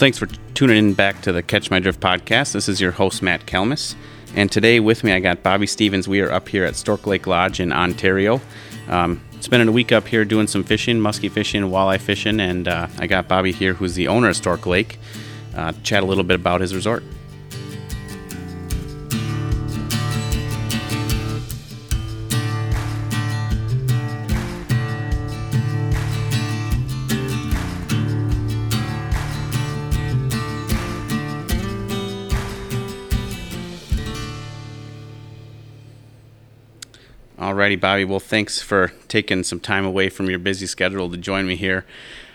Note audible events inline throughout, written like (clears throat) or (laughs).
thanks for tuning in back to the Catch My Drift podcast. This is your host, Matt Kelmis. And today with me, I got Bobbie Stephens. We are up here at Stork Lake Lodge in Ontario. Um, spending a week up here doing some fishing, muskie fishing, walleye fishing. And uh, I got Bobby here, who's the owner of Stork Lake, uh, chat a little bit about his resort. Alrighty, Bobbie. Well, thanks for taking some time away from your busy schedule to join me here.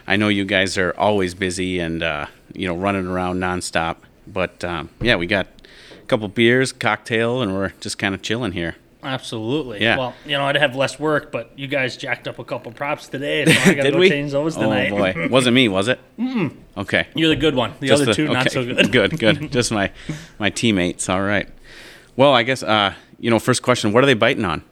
I know you guys are always busy and uh, you know running around nonstop, but um, yeah, we got a couple beers, cocktail, and we're just kind of chilling here. Absolutely. Yeah. Well, you know, I'd have less work, but you guys jacked up a couple props today, so I (laughs) got to go we? change those oh boy, (laughs) wasn't me, was it? Mm. Okay. You're the good one. The Just other the- two, not so good. (laughs) good, good. Just my my teammates. All right. Well, I guess uh, you know. First question: What are they biting on?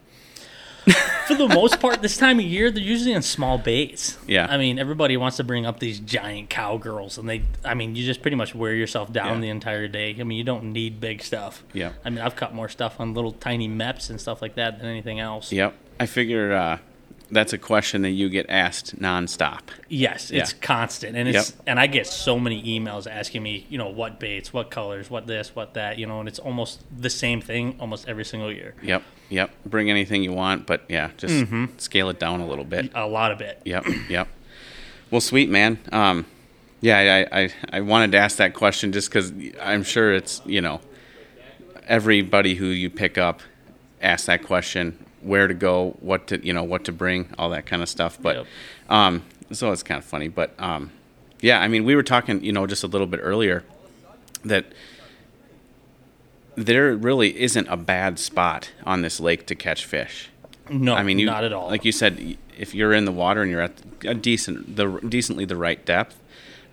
(laughs) For the most part, this time of year, they're usually in small baits. Yeah. I mean, everybody wants to bring up these giant cowgirls, and they, I mean, you just pretty much wear yourself down Yeah. the entire day. I mean, you don't need big stuff. Yeah. I mean, I've caught more stuff on little tiny Mepps and stuff like that than anything else. Yep. I figure uh, that's a question that you get asked nonstop. Yes, it's Yeah. constant, and it's Yep. and I get so many emails asking me, you know, what baits, what colors, what this, what that, you know, and it's almost the same thing almost every single year. Yep. Yep. Bring anything you want, but yeah, just Mm-hmm. scale it down a little bit. A lot of it. Yep. Yep. Well, sweet man. Um, yeah, I, I I wanted to ask that question just because I'm sure it's you know everybody who you pick up asks that question where to go what to you know what to bring all that kind of stuff but Yep. um so it's kind of funny but um yeah i mean we were talking you know just a little bit earlier that there really isn't a bad spot on this lake to catch fish No, I mean, you, not at all. Like you said, if you're in the water and you're at a decent, the decently the right depth,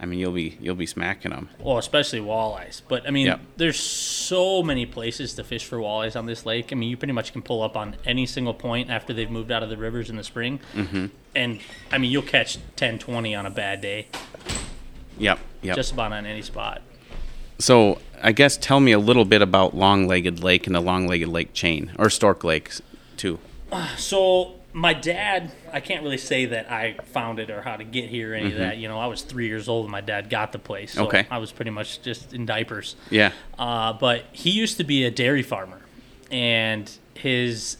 I mean, you'll be you'll be smacking them. well, especially walleyes. But I mean, Yep. there's so many places to fish for walleyes on this lake. I mean, you pretty much can pull up on any single point after they've moved out of the rivers in the spring, mm-hmm. and I mean, you'll catch 10, 20 on a bad day, Yep, yep. just about on any spot. so I guess tell me a little bit about Long-Legged Lake and the Long-Legged Lake chain, or Stork Lake too. So my dad, I can't really say that I found it or how to get here or any of that. You know, I was three years old and my dad got the place, so Mm-hmm. Okay. I was pretty much just in diapers. Yeah, Uh, but he used to be a dairy farmer, and his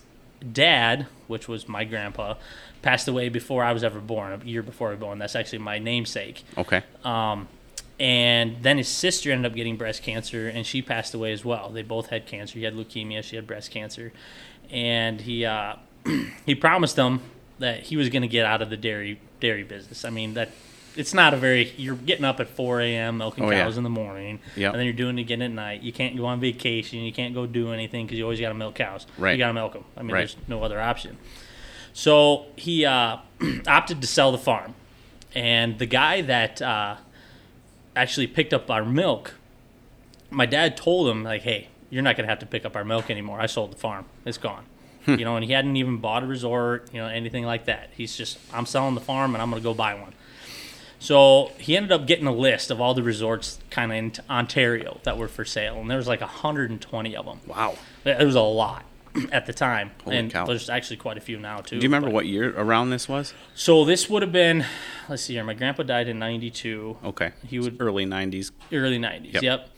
dad, which was my grandpa, passed away before I was ever born. A year before I was born. That's actually my namesake. okay, And then his sister ended up getting breast cancer, and she passed away as well. They both had cancer. He had leukemia. She had breast cancer, and he uh, (clears throat) he promised them that he was going to get out of the dairy dairy business. I mean that it's not a very you're getting up at 4 a.m. milking Oh, yeah. cows in the morning, Yep. and then you're doing it again at night. You can't go on vacation. You can't go do anything because you always got to milk cows. Right. You got to milk them. I mean, Right. there's no other option. So he uh, (clears throat) opted to sell the farm, and the guy that uh, actually picked up our milk, my dad told him like, "Hey, you're not gonna have to pick up our milk anymore. I sold the farm. It's gone." Hmm. You know, and he hadn't even bought a resort, you know, anything like that. He's just, I'm selling the farm and I'm gonna go buy one. So he ended up getting a list of all the resorts kind of in Ontario that were for sale, and there was like 120 of them. wow. There was a lot (clears throat) at the time, Holy and cow. there's actually quite a few now too. Do you remember but- what year around this was? So this would have been, let's see here. My grandpa died in '92, Okay, He would- early '90s. early '90s. Yep. Yep.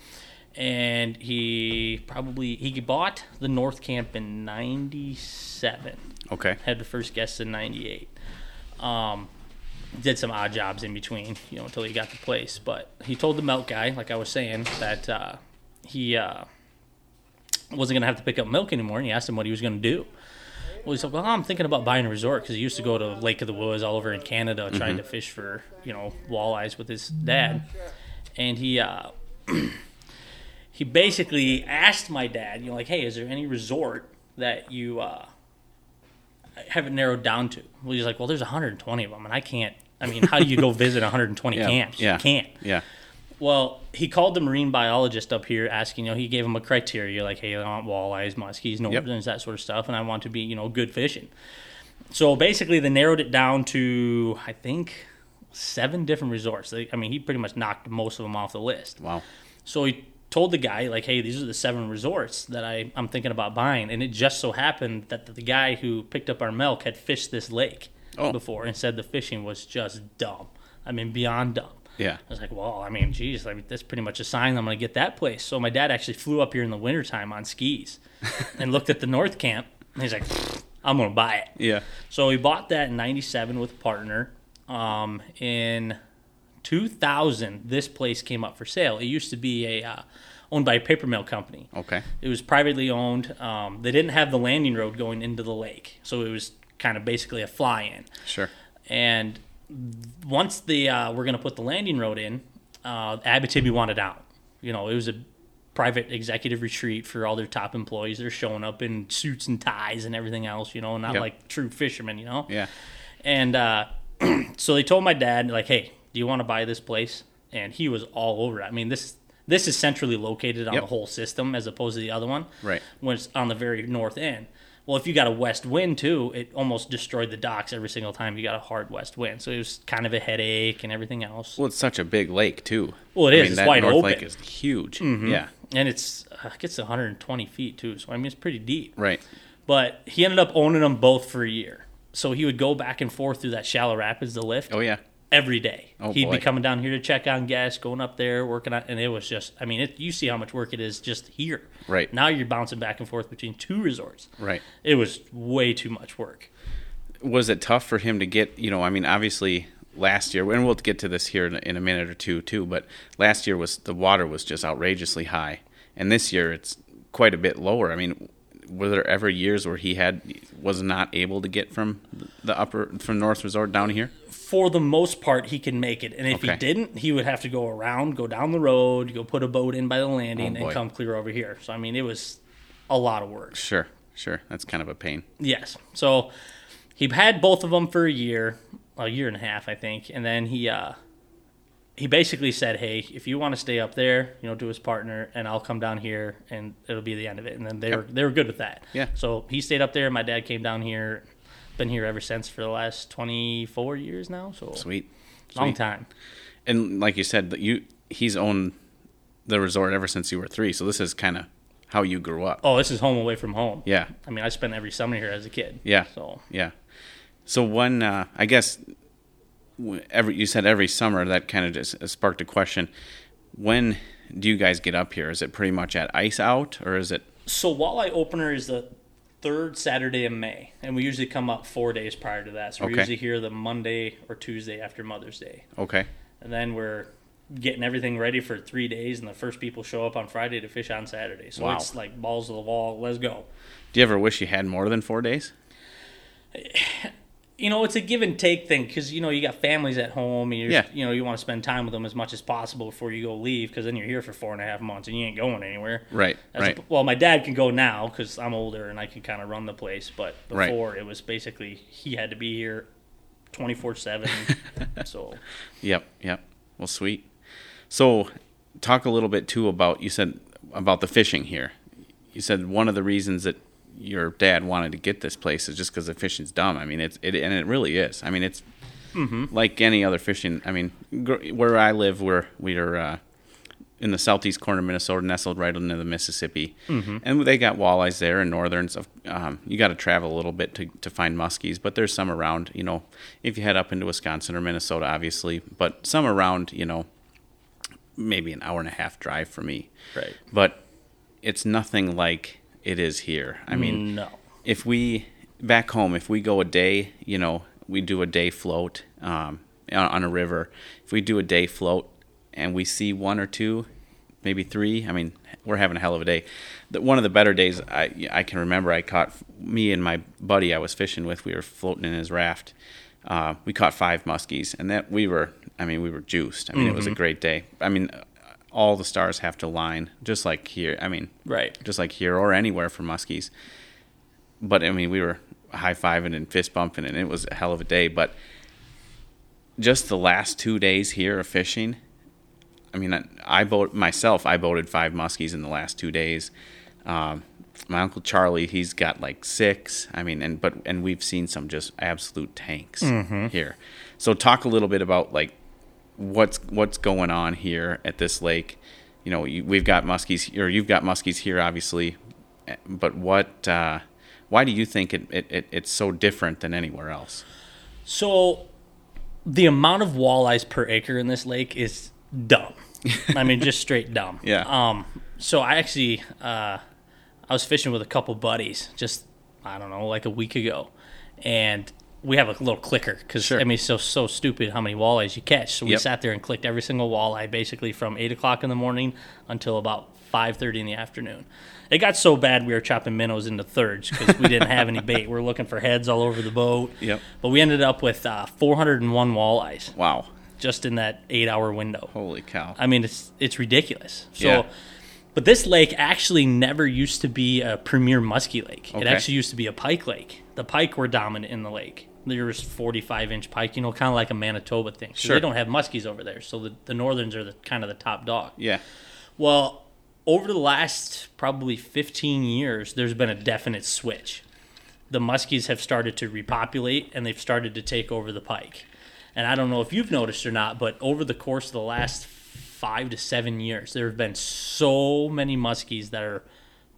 And he probably he bought the North Camp in '97. Okay, Had the first guests in '98. Um, did some odd jobs in between, you know, until he got the place. But he told the milk guy, like I was saying, that uh, he uh, wasn't gonna have to pick up milk anymore. And he asked him what he was gonna do. Well, he said, "Well, I'm thinking about buying a resort because he used to go to Lake of the Woods all over in Canada trying to fish for you know walleyes with his dad." And he uh, (clears throat) he basically asked my dad, you know, like, "Hey, is there any resort that you uh, have it narrowed down to?" Well, he's like, "Well, there's 120 of them, and I can't. I mean, how do you go (laughs) visit 120 Yeah, camps? yeah. You can't." yeah, Well, he called the marine biologist up here asking, you know, he gave him a criteria like, hey, I want walleyes, muskies, northerns, that sort of stuff, and I want to be, you know, good fishing. So basically, they narrowed it down to, I think, seven different resorts. I mean, he pretty much knocked most of them off the list. Wow. So he told the guy, like, hey, these are the seven resorts that I, I'm thinking about buying. And it just so happened that the guy who picked up our milk had fished this lake Oh. before and said the fishing was just dumb. I mean, beyond dumb. Yeah. I was like, well, I mean, geez, I mean, that's pretty much a sign I'm going to get that place. So my dad actually flew up here in the wintertime on skis (laughs) and looked at the North Camp. And he's like, I'm going to buy it. Yeah. So we bought that in 97 with a partner. Um, in 2000, this place came up for sale. It used to be a uh, owned by a paper mill company. Okay. It was privately owned. Um, they didn't have the landing road going into the lake, so it was kind of basically a fly-in. Sure. And once the uh, we're going to put the landing road in, uh, Abitibi wanted out. You know, it was a private executive retreat for all their top employees. They're showing up in suits and ties and everything else. You know, not Yep. like true fishermen. You know. Yeah. And uh, (clears throat) so they told my dad, like, "Hey, do you want to buy this place?" And he was all over it. I mean, this this is centrally located on Yep. the whole system as opposed to the other one, Right. When it's on the very north end. Well, if you got a west wind too, it almost destroyed the docks every single time you got a hard west wind. So it was kind of a headache and everything else. Well, it's such a big lake too. Well, it I is. mean, It's that wide North open. Lake is huge. Yeah. and it's uh, it gets 120 feet too. So I mean, it's pretty deep. Right. But he ended up owning them both for a year. So he would go back and forth through that shallow rapids to lift. Oh yeah. Every day. Oh, He'd be coming down here to check on guests, going up there, working on, and it was just, I mean, it, you see how much work it is just here. Right. Now you're bouncing back and forth between two resorts. Right. It was way too much work. was it tough for him to get you know i mean obviously last year and we'll get to this here in, in a minute or two too but last year was the water was just outrageously high and this year it's quite a bit lower i mean were there ever years where he had was not able to get from the upper from north resort down here For the most part, he can make it. And if Okay. he didn't, he would have to go around, go down the road, go put a boat in by the landing, Oh, and come clear over here. So, I mean, it was a lot of work. sure sure that's kind of a pain Yes. So he had both of them for a year, a year and a half, I think, and then he uh, he basically said, "Hey, if you want to stay up there, you know, to his partner, and I'll come down here, and it'll be the end of it." And then they Yep. were they were good with that. Yeah. So he stayed up there. My dad came down here, been here ever since for the last twenty four years now. So sweet long Sweet. time. and like you said you he's owned the resort ever since you were three so this is kind of how you grew up Oh, this is home away from home. yeah I mean, I spent every summer here as a kid. Yeah. So Yeah. So when uh, I guess every you said every summer that kind of just uh, sparked a question. When do you guys get up here? Is it pretty much at ice out or is it So Walleye opener is the third Saturday in May, and we usually come up four days prior to that. So we're Okay. usually here the Monday or Tuesday after Mother's Day, okay? and then we're getting everything ready for three days, and the first people show up on Friday to fish on Saturday. So Wow. it's like balls to the wall. Let's go. Do you ever wish you had more than four days? (sighs) You know, it's a give and take thing because you know you got families at home, and you're, Yeah. you know you want to spend time with them as much as possible before you go leave because then you're here for four and a half months and you ain't going anywhere. Right. Right. a- well, my dad can go now because I'm older and I can kind of run the place. But Right. before, it was basically he had to be here 24 7. (laughs) So, Yep, yep. Well, sweet. So, talk a little bit too about you said about the fishing here. You said one of the reasons that your dad wanted to get this place is just because the fishing's dumb. I mean, it's it and it really is. I mean, it's like any other fishing. I mean, gr- where I live, where we are uh, in the southeast corner of Minnesota, nestled right into the Mississippi, and they got walleyes there and northerns. Of um, you got to travel a little bit to to find muskies, but there's some around. You know, if you head up into Wisconsin or Minnesota, obviously, but some around. You know, maybe an hour and a half drive for me. right. But it's nothing like it is here. I mean, no. if we back home, if we go a day, you know, we do a day float um, on, a river. If we do a day float and we see one or two, maybe three, I mean, we're having a hell of a day. The, one of the better days I I can remember, I caught me and my buddy I was fishing with. We were floating in his raft. Uh, we caught five muskies, and that we were. I mean, we were juiced. I mean, it was a great day. I mean, all the stars have to line, just like here. I mean, Right. just like here or anywhere for muskies. But I mean, we were high fiving and fist bumping, and it was a hell of a day. But just the last two days here of fishing, I mean, I, I boat myself. I boated five muskies in the last two days. Um, my uncle Charlie, he's got like six. I mean, and but and we've seen some just absolute tanks here. So talk a little bit about like what's what's going on here at this lake. You know, you, we've got muskies, or you've got muskies here, obviously. eh, But what? Uh, why do you think it, it, it it's so different than anywhere else? So the amount of walleyes per acre in this lake is dumb. (laughs) I mean, just straight dumb. Yeah. Um. So I actually, uh, I was fishing with a couple buddies just I don't know, like a week ago, and we have a little clicker because Sure. I mean, it's so so stupid how many walleyes you catch. So we Yep. sat there and clicked every single walleye basically from eight o'clock in the morning until about five thirty in the afternoon. It got so bad we were chopping minnows into thirds because we didn't have any bait. We are looking for heads all over the boat. Yep. But we ended up with uh, 401 walleyes Wow, just in that eight-hour window. holy cow! I mean, it's it's ridiculous. So, Yeah. but this lake actually never used to be a premier muskie lake. It actually used to be a pike lake. The pike were dominant in the lake. There was 45 inch pike, you know, kind of like a Manitoba thing. Sure. They don't have muskies over there. So the, the northerns are the kind of the top dog. yeah, Well, over the last probably 15 years, there's been a definite switch. The muskies have started to repopulate and they've started to take over the pike. And I don't know if you've noticed or not, but over the course of the last five to seven years, there have been so many muskies that are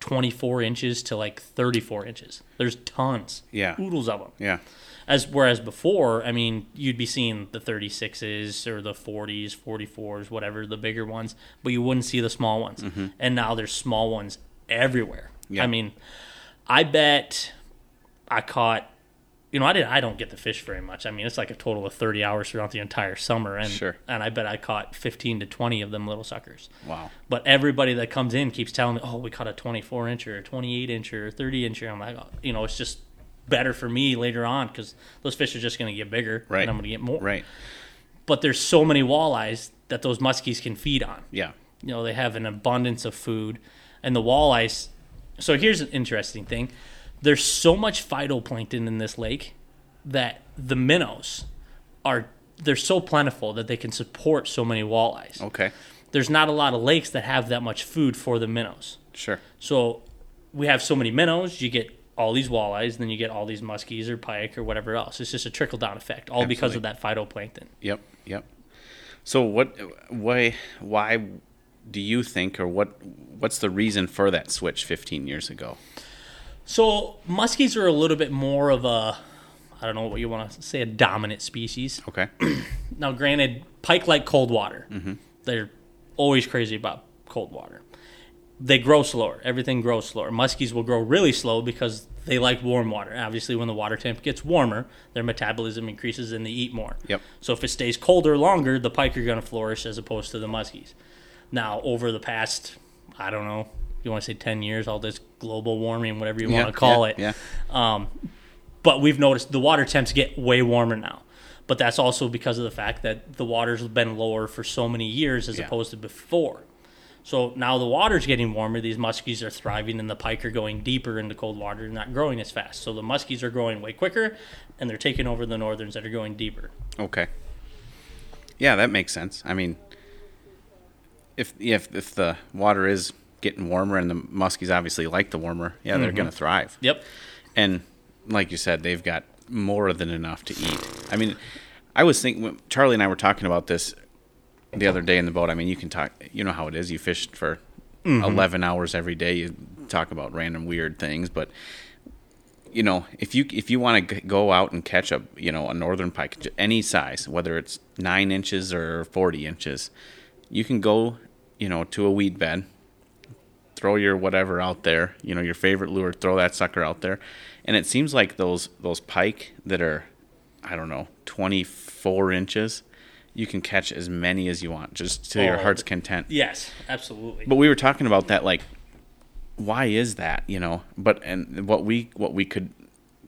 24 inches to like 34 inches. There's tons, Yeah. oodles of them. yeah, As whereas before, I mean, you'd be seeing the 36s or the 40s, 44s, whatever the bigger ones, but you wouldn't see the small ones. Mm-hmm. And now there's small ones everywhere. Yeah. I mean, I bet I caught. You know, I didn't. I don't get the fish very much. I mean, it's like a total of thirty hours throughout the entire summer, and Sure. and I bet I caught fifteen to twenty of them little suckers. wow, But everybody that comes in keeps telling me, "Oh, we caught a 24 incher, a 28 incher, a 30 incher." I'm like, oh, you know, it's just better for me later on because those fish are just going to get bigger, Right. and I'm going to get more. right, But there's so many walleyes that those muskies can feed on. yeah, You know, they have an abundance of food, and the walleyes. So here's an interesting thing: there's so much phytoplankton in this lake that the minnows are they're so plentiful that they can support so many walleyes okay, there's not a lot of lakes that have that much food for the minnows. sure, So we have so many minnows, you get all these walleyes, then you get all these muskies or pike or whatever else. It's just a trickle down effect, all because of that phytoplankton. yep, yep. So what? Why? Why do you think, or what? What's the reason for that switch 15 years ago? So muskies are a little bit more of a, I don't know what you want to say, a dominant species. Okay, Now, granted, pike like cold water. Mm-hmm. They're always crazy about cold water. They grow slower. Everything grows slower. Muskies will grow really slow because they like warm water. Obviously, when the water temp gets warmer, their metabolism increases and they eat more. Yep. So if it stays colder longer, the pike are going to flourish as opposed to the muskies. Now, over the past, I don't know, you want to say 10 years, all this global warming, whatever you yeah, want to call yeah, it, Yeah, um, but we've noticed the water temps get way warmer now. But that's also because of the fact that the water's been lower for so many years as Yeah. opposed to before. So now the water's getting warmer. These muskies are thriving, and the pike are going deeper into cold water and not growing as fast. So the muskies are growing way quicker, and they're taking over the northerns that are going deeper. Okay. Yeah, that makes sense. I mean, if if if the water is getting warmer and the muskies obviously like the warmer, yeah, they're mm-hmm. going to thrive. Yep. And like you said, they've got more than enough to eat. I mean, I was thinking when Charlie and I were talking about this the other day in the boat. I mean, you can talk. You know how it is. You fished for mm-hmm. eleven hours every day. You talk about random weird things, but you know, if you if you want to go out and catch a you know a northern pike, any size, whether it's nine inches or forty inches, you can go you know to a weed bed, throw your whatever out there, you know your favorite lure, throw that sucker out there, and it seems like those those pike that are, I don't know, twenty four inches, you can catch as many as you want, just to your Oh, heart's content. Yes, absolutely. But we were talking about that, like, why is that? You know, but and what we what we could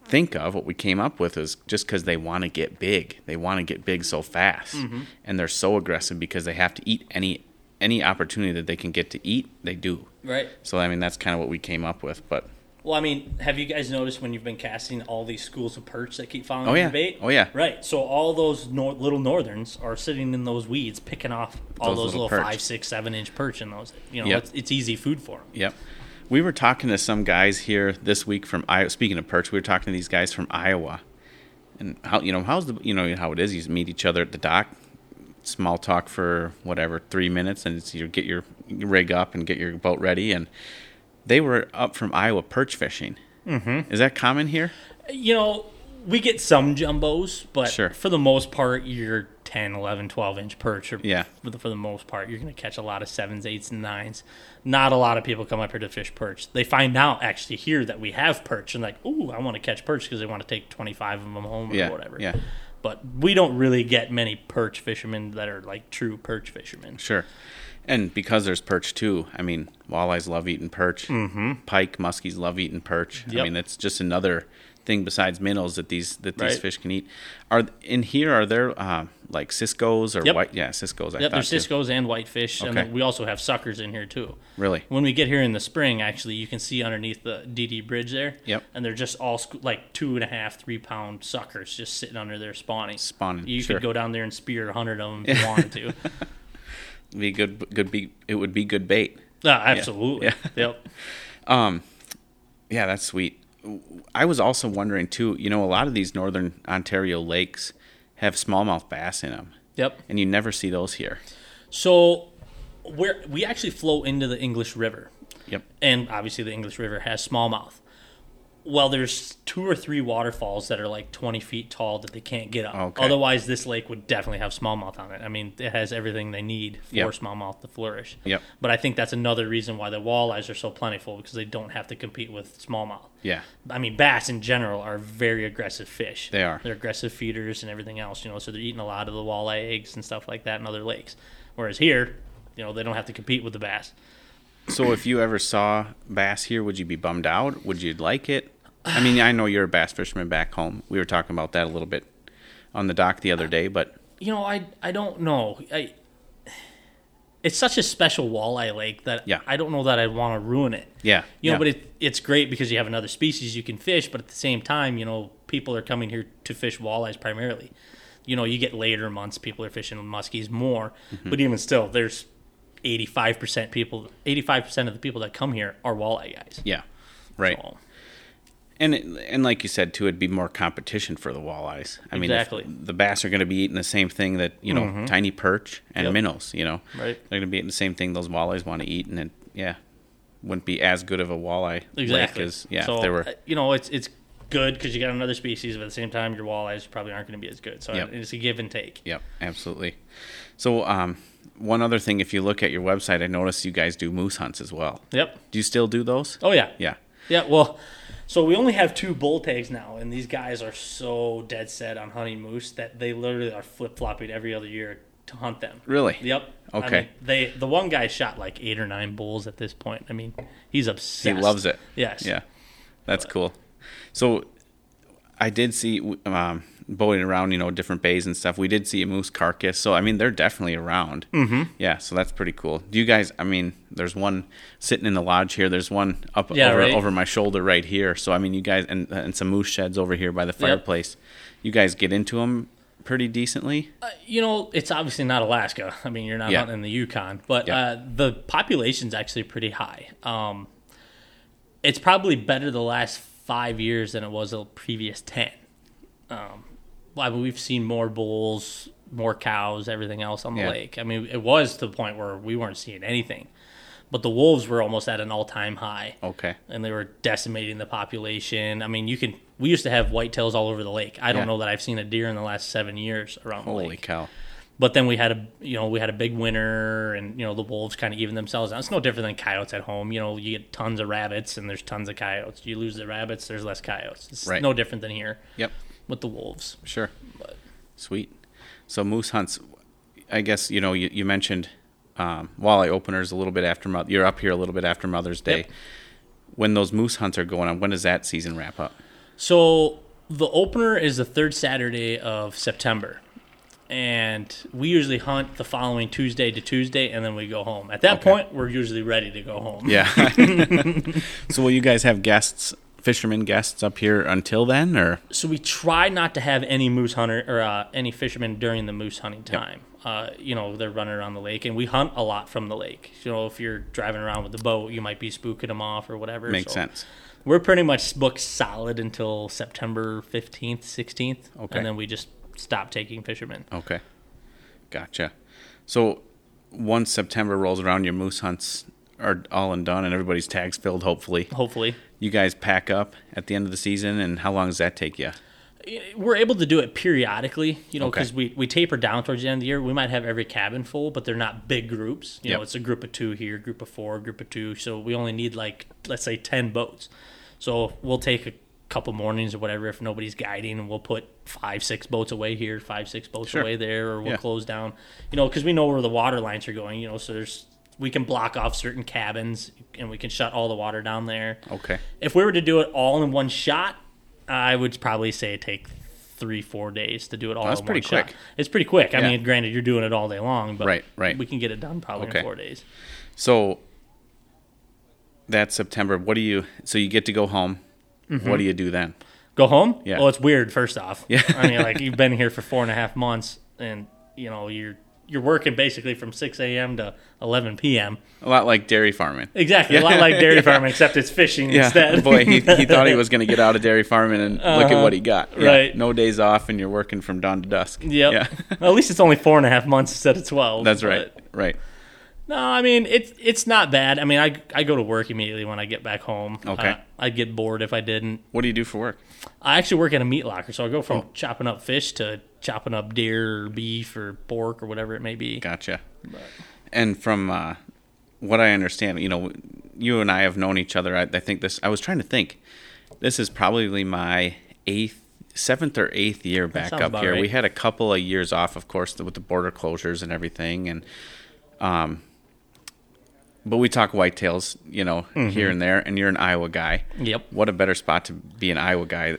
think of, what we came up with, is just because they want to get big. They want to get big so fast, mm-hmm. and they're so aggressive because they have to eat any any opportunity that they can get to eat. They do. right. So I mean, that's kind of what we came up with. But Well, I mean, have you guys noticed when you've been casting all these schools of perch that keep following Oh, yeah. bait? Oh, yeah. Right. So all those nor- little northerns are sitting in those weeds, picking off all Those those, little little, five, six, seven inch perch in those. You know, Yep. it's, it's easy food for them. Yep. We were talking to some guys here this week from Iowa. Speaking of perch, we were talking to these guys from Iowa. And how you know how's the you know how it is. You meet each other at the dock, small talk for whatever three minutes, and it's, you get your rig up and get your boat ready. And they were up from Iowa perch fishing. Mm-hmm. Is that common here? You know, we get some jumbos, but Sure. for the most part, you're 10, 11, 12 inch perch. Or Yeah. For the, for the most part, you're going to catch a lot of sevens, eights, and nines. Not a lot of people come up here to fish perch. They find out actually here that we have perch and like, ooh, I want to catch perch because they want to take 25 of them home or Yeah, whatever. yeah. But we don't really get many perch fishermen that are like true perch fishermen. Sure. And because there's perch too, I mean, walleyes love eating perch. Mm-hmm. Pike, muskies love eating perch. I mean, it's just another thing besides minnows that these that these Right. fish can eat. Are in here? Are there uh, like ciscos or Yep. white? Yeah, ciscos. I Yep, there's too. ciscoes and whitefish, and Okay. then we also have suckers in here too. Really? When we get here in the spring, actually, you can see underneath the DD bridge there. Yep. And they're just all sc- like two and a half, three pound suckers just sitting under there spawning. Spawning, You sure. could go down there and spear a hundred of them if you (laughs) wanted to. Be good. Good. Be. It would be good bait. Ah, absolutely. Yeah. (laughs) Yep. Um yeah, that's sweet. I was also wondering too. You know, a lot of these northern Ontario lakes have smallmouth bass in them, Yep. and you never see those here. So, where we actually flow into the English River, Yep. and obviously the English River has smallmouth. Well, there's two or three waterfalls that are like 20 feet tall that they can't get up. Okay. Otherwise, this lake would definitely have smallmouth on it. I mean, it has everything they need for Yep. smallmouth to flourish. Yep. But I think that's another reason why the walleyes are so plentiful because they don't have to compete with smallmouth. Yeah. I mean, bass in general are very aggressive fish. They are. They're aggressive feeders and everything else, you know, so they're eating a lot of the walleye eggs and stuff like that in other lakes. Whereas here, you know, they don't have to compete with the bass. So if you ever saw bass here, would you be bummed out? Would you like it? I mean, I know you're a bass fisherman back home. We were talking about that a little bit on the dock the other day, but You know, I I don't know. I it's such a special walleye lake that Yeah. I don't know that I'd want to ruin it. yeah, You know, yeah. but it, it's great because you have another species you can fish, but at the same time, you know, people are coming here to fish walleyes primarily. You know, you get later months, people are fishing muskies more, Mm-hmm. but even still, there's 85% people, 85% of the people that come here are walleye guys. yeah, right. So, And it, and like you said too, it'd be more competition for the walleyes. I mean, Exactly. the bass are going to be eating the same thing that you know, tiny perch and Yep. minnows. You know, Right. They're going to be eating the same thing those walleyes want to eat, and it, yeah, wouldn't be as good of a walleye exactly. lake as yeah so, if there were. uh, you know, it's it's good because you got another species, but at the same time, your walleyes probably aren't going to be as good. So Yep. it's a give and take. Yep, absolutely. So, um, one other thing, if you look at your website, I noticed you guys do moose hunts as well. Yep. Do you still do those? Oh yeah. Yeah. Yeah, well, so we only have two bull tags now, and these guys are so dead set on hunting moose that they literally are flip flopping every other year to hunt them. Really? Yep. I Okay. mean, they the one guy shot like eight or nine bulls at this point. I mean, he's obsessed. He loves it. Yes. Yeah, that's cool. So, I did see um, boating around, you know, different bays and stuff. We did see a moose carcass. So, I mean, they're definitely around. Mm-hmm. Yeah, so that's pretty cool. Do you guys? I mean, there's one sitting in the lodge here. There's one up Yeah, over, right. over my shoulder right here. So, I mean, you guys and and some moose sheds over here by the fireplace. You guys get into them pretty decently. Uh, you know, it's obviously not Alaska. I mean, you're not Yeah. hunting in the Yukon, but Yeah. uh, the population's actually pretty high. Um, it's probably better the last five years than it was the previous ten. Um, well, I mean, we've seen more bulls, more cows, everything else on the Yeah. lake. I mean, it was to the point where we weren't seeing anything, but the wolves were almost at an all-time high Okay. and they were decimating the population. I mean, you can. We used to have whitetails all over the lake. I don't Yeah. know that I've seen a deer in the last seven years around the Holy lake. cow. But then we had a you know we had a big winter, and you know the wolves kind of even themselves out. It's no different than coyotes at home. You know, you get tons of rabbits, and there's tons of coyotes. You lose the rabbits, there's less coyotes. It's Right. no different than here Yep. With the wolves. Sure. Sweet. So moose hunts. I guess you know you, you mentioned um, walleye openers a little bit after you're up here a little bit after Mother's Day. Yep. When those moose hunts are going on, when does that season wrap up? So the opener is the third Saturday of September. And we usually hunt the following Tuesday to Tuesday, and then we go home. At that Okay. point, we're usually ready to go home. Yeah. (laughs) (laughs) so will you guys have guests, fishermen guests up here until then, or so we try not to have any moose hunter or uh, any fishermen during the moose hunting time. Uh, you know, they're running around the lake, and we hunt a lot from the lake. You know, if you're driving around with the boat, you might be spooking them off or whatever. makes so sense? We're pretty much booked solid until September 15th, 16th. Okay. And then we just stop taking fishermen. Okay. Gotcha. So once September rolls around, your moose hunts are all and done, and everybody's tags filled. Hopefully, Hopefully. you guys pack up at the end of the season. And how long does that take you? We're able to do it periodically, you know, Okay. because we, we taper down towards the end of the year. We might have every cabin full, but they're not big groups. You know, it's a group of two here, group of four, group of two. So we only need like, let's say 10 boats. So we'll take a couple mornings or whatever if nobody's guiding, and we'll put five, six boats away here, five, six boats Sure. away there, or we'll Yeah. close down, you know, because we know where the water lines are going, you know, so there's, we can block off certain cabins and we can shut all the water down there. Okay. If we were to do it all in one shot, I would probably say take three, four days to do it all That's in pretty one shot. quick. It's pretty quick. I Yeah. mean, granted, you're doing it all day long, but Right, right. we can get it done probably Okay. in four days. So that's September. What do you? So you get to go home. Mm-hmm. What do you do then? Go home? Yeah. Well, it's weird. First off, Yeah. I mean, like (laughs) you've been here for four and a half months, and you know you're you're working basically from six a.m. to eleven p.m. A lot like dairy farming. Exactly, a lot like (laughs) dairy farming, except it's fishing Yeah, instead. (laughs) boy, he, he thought he (laughs) was going to get out of dairy farming, and look at Uh-huh. what he got. Yeah, Right. no days off, and you're working from dawn to dusk. Yep. Yeah, Well, at least it's only four and a half months instead of twelve. that's but- right. No, I mean it's it's not bad. I mean, I I go to work immediately when I get back home. Okay. Uh, I'd get bored if I didn't. What do you do for work? I actually work at a meat locker, so I go from Oh. chopping up fish to chopping up deer or beef or pork or whatever it may be. Gotcha. And from uh, what I understand, you know, you and I have known each other. I, I think this. I was trying to think. This is probably my eighth, seventh or eighth year back up here. right. We had a couple of years off, of course, with the border closures and everything, and um. But we talk whitetails, you know, Mm-hmm. here and there, and you're an Iowa guy. Yep. What a better spot to be an Iowa guy,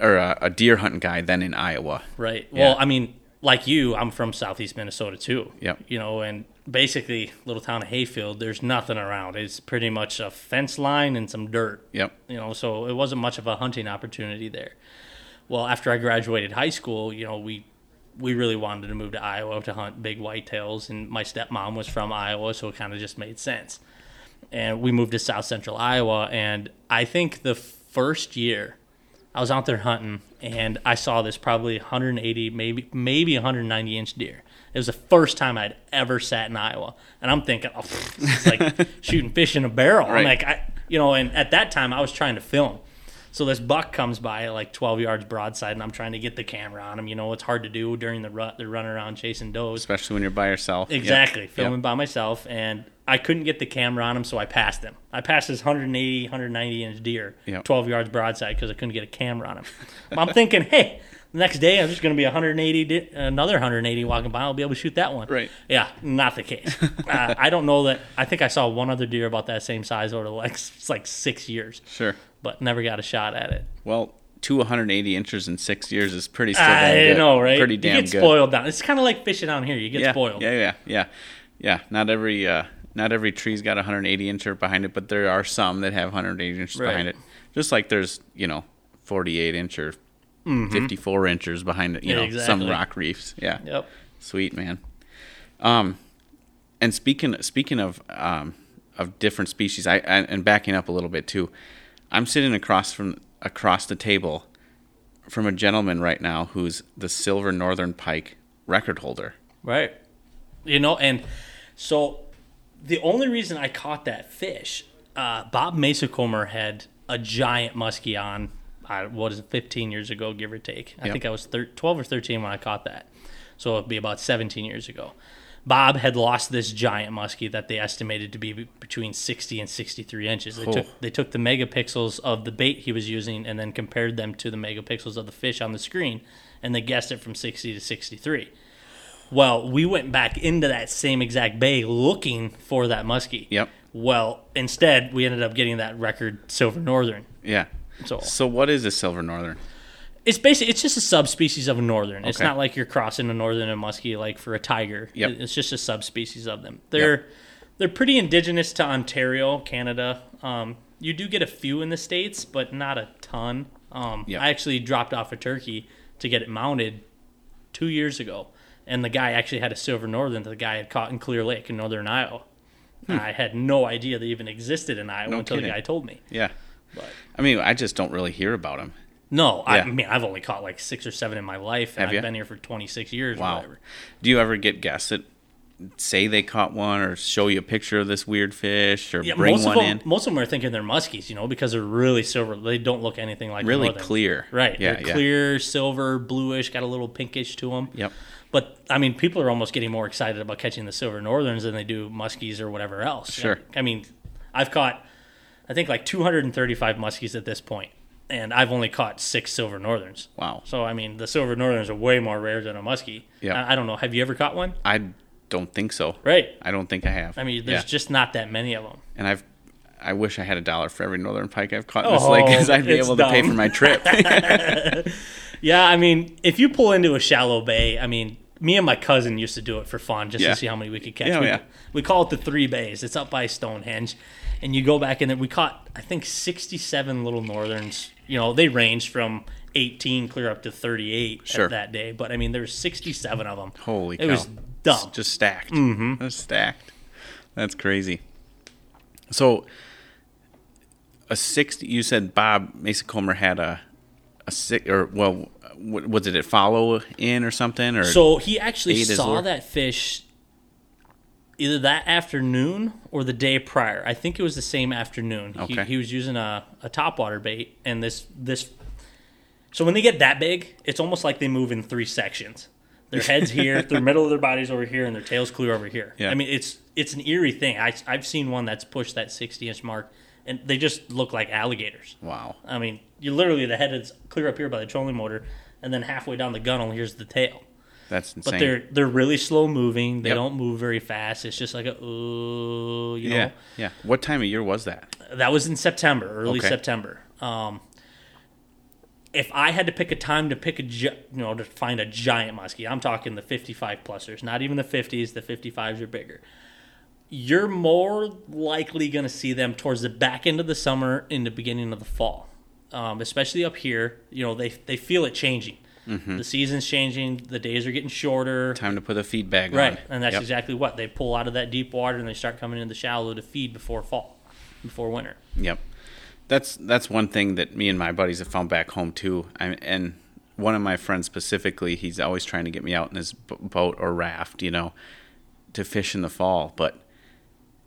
or a, a deer hunting guy than in Iowa. Right. Yeah. Well, I mean, like you, I'm from southeast Minnesota too. Yep. You know, and basically, little town of Hayfield, there's nothing around. It's pretty much a fence line and some dirt. Yep. you know so it wasn't much of a hunting opportunity there well after i graduated high school you know we we really wanted to move to iowa to hunt big whitetails and my stepmom was from iowa so it kind of just made sense and we moved to south central iowa and i think the first year i was out there hunting and i saw this probably 180 maybe maybe 190 inch deer it was the first time I'd ever sat in Iowa, and I'm thinking, oh, (laughs) it's like (laughs) shooting fish in a barrel. I'm like, I, you know, and at that time I was trying to film. So this buck comes by at like 12 yards broadside, and I'm trying to get the camera on him. You know, it's hard to do during the rut. They're running around chasing does. Especially when you're by yourself. Exactly, Yep. filming by myself, and I couldn't get the camera on him, so I passed him. I passed this 180, 190 inch deer, Yep. 12 yards broadside, because I couldn't get a camera on him. I'm thinking, (laughs) hey, the next day I'm just going to be 180, di- another 180 walking by. I'll be able to shoot that one. Right. Yeah, not the case. (laughs) uh, I don't know that. I think I saw one other deer about that same size over the it's like six years, Sure. but never got a shot at it. Well, 280 inches in six years is pretty still I good. know, right? Pretty you damn get good. spoiled down. It's kind of like fishing down here. You get yeah, spoiled. yeah, yeah, yeah, yeah. Not every uh, not every tree's got a 180 incher behind it, but there are some that have 180 inches Right. behind it. Just like there's you know 48 inch or 54 inches behind it. You know some Mm-hmm. Rock reefs. Yeah. Yep. Sweet man. Um, and speaking speaking of um of different species, I, I and backing up a little bit too, I'm sitting across from across the table from a gentleman right now who's the silver northern pike record holder. Right. You know, and so the only reason I caught that fish, uh, Bob Mesacomer had a giant muskie on, uh, what is it, 15 years ago, give or take. I Yep. think I was thir- 12 or 13 when I caught that. So it'd be about 17 years ago. Bob had lost this giant muskie that they estimated to be be- between 60 and 63 inches. They Oh. took they took the megapixels of the bait he was using and then compared them to the megapixels of the fish on the screen, and they guessed it from 60 to 63. Well, we went back into that same exact bay looking for that muskie. Yep. Well, instead, we ended up getting that record silver northern. Yeah. So So what is a silver northern? it's basically it's just a subspecies of a northern. It's Okay. not like you're crossing a northern and muskie like for a tiger. Yep. It- It's just a subspecies of them. They're they're pretty indigenous to Ontario, Canada. Um, you do get a few in the states, but not a ton. Um, Yep. I actually dropped off a turkey to get it mounted two years ago, and the guy actually had a silver northern that the guy had caught in Clear Lake in northern Iowa. I had no idea they even existed in Iowa Hmm. No until kidding. the guy told me. Yeah. But I mean, I just don't really hear about them. no, I Yeah. mean I've only caught like six or seven in my life, and Have I've ya? been here for 26 years. Or Wow. whatever. Do you ever get guests that say they caught one, or show you a picture of this weird fish, or Yeah, bring most one of them, in? most of them are thinking they're muskies, you know, because they're really silver. They don't look anything like Really clear. Right? Yeah, they're yeah. clear, silver, bluish, got a little pinkish to them. Yep. But I mean, people are almost getting more excited about catching the silver northerns than they do muskies or whatever else. Sure. I mean, I've caught, I think like 235 muskies at this point, and I've only caught six silver northerns. Wow. So I mean, the silver northerns are way more rare than a muskie. Yeah. I, I don't know. Have you ever caught one? I don't think so. Right. I don't think I have. I mean, there's Yeah. just not that many of them. and I've. I wish I had a dollar for every northern pike I've caught in this Oh, lake, because I'd be able to pay for my trip. (laughs) (laughs) Yeah, I mean, if you pull into a shallow bay, I mean, me and my cousin used to do it for fun just Yeah. to see how many we could catch. Yeah, we, yeah. we call it the three bays. It's up by Stonehenge. And you go back and there, we caught, I think, 67 little northerns. You know, they ranged from 18 clear up to 38 Sure. at that day. But I mean, there there's 67 of them. Holy cow! It was dumb. It's just stacked. Mm-hmm. That's stacked. That's crazy. So, a sixty. You said Bob Mason Comer had a a six or well, what, was it? It follow in or something or So he actually saw that fish either that afternoon or the day prior. I think it was the same afternoon. Okay. He, he was using a, a topwater bait, and this this. So when they get that big, it's almost like they move in three sections. Their heads here, (laughs) their middle of their bodies over here, and their tails clear over here. Yeah. I mean, it's it's an eerie thing. I, I've seen one that's pushed that sixty inch mark, and they just look like alligators. wow. I mean, you literally the head is clear up here by the trolling motor, and then halfway down the gunnel, here's the tail. That's insane. But they're they're really slow moving. They Yep. don't move very fast. It's just like a ooh, you know. yeah, yeah. What time of year was that? That was in September, early Okay. September. Um, if I had to pick a time to pick a you know to find a giant muskie, I'm talking the 55 plusers, not even the 50s. The 55s are bigger. You're more likely going to see them towards the back end of the summer, in the beginning of the fall, um, especially up here. You know they they feel it changing. Mm-hmm. The season's changing. The days are getting shorter. Time to put a feed bag Right, on. Right, and that's Yep. exactly what they pull out of that deep water and they start coming in the shallow to feed before fall, before winter. Yep. That's that's one thing that me and my buddies have found back home too. I, and one of my friends specifically, he's always trying to get me out in his boat or raft, you know, to fish in the fall. But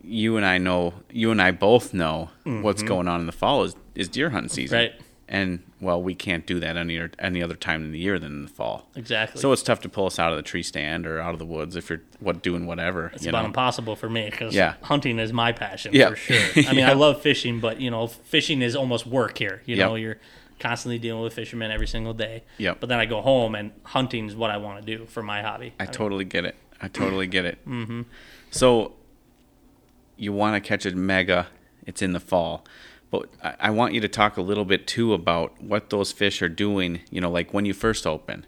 you and I know, you and I both know what's going on in the fall is is deer hunting season, Mm-hmm. Right. And well, we can't do that any or, any other time in the year than in the fall. Exactly. So it's tough to pull us out of the tree stand or out of the woods if you're what doing whatever. it's about know? impossible for me because Yeah. hunting is my passion Yeah. for sure. (laughs) I mean, Yeah. I love fishing, but you know, fishing is almost work here. You Yep. know, you're constantly dealing with fishermen every single day. Yeah. But then I go home and hunting is what I want to do for my hobby. I mean, totally get it. I totally get it. Mm-hmm. So you want to catch a mega? It's in the fall, but I, I want you to talk a little bit too about what those fish are doing. You know, like when you first open.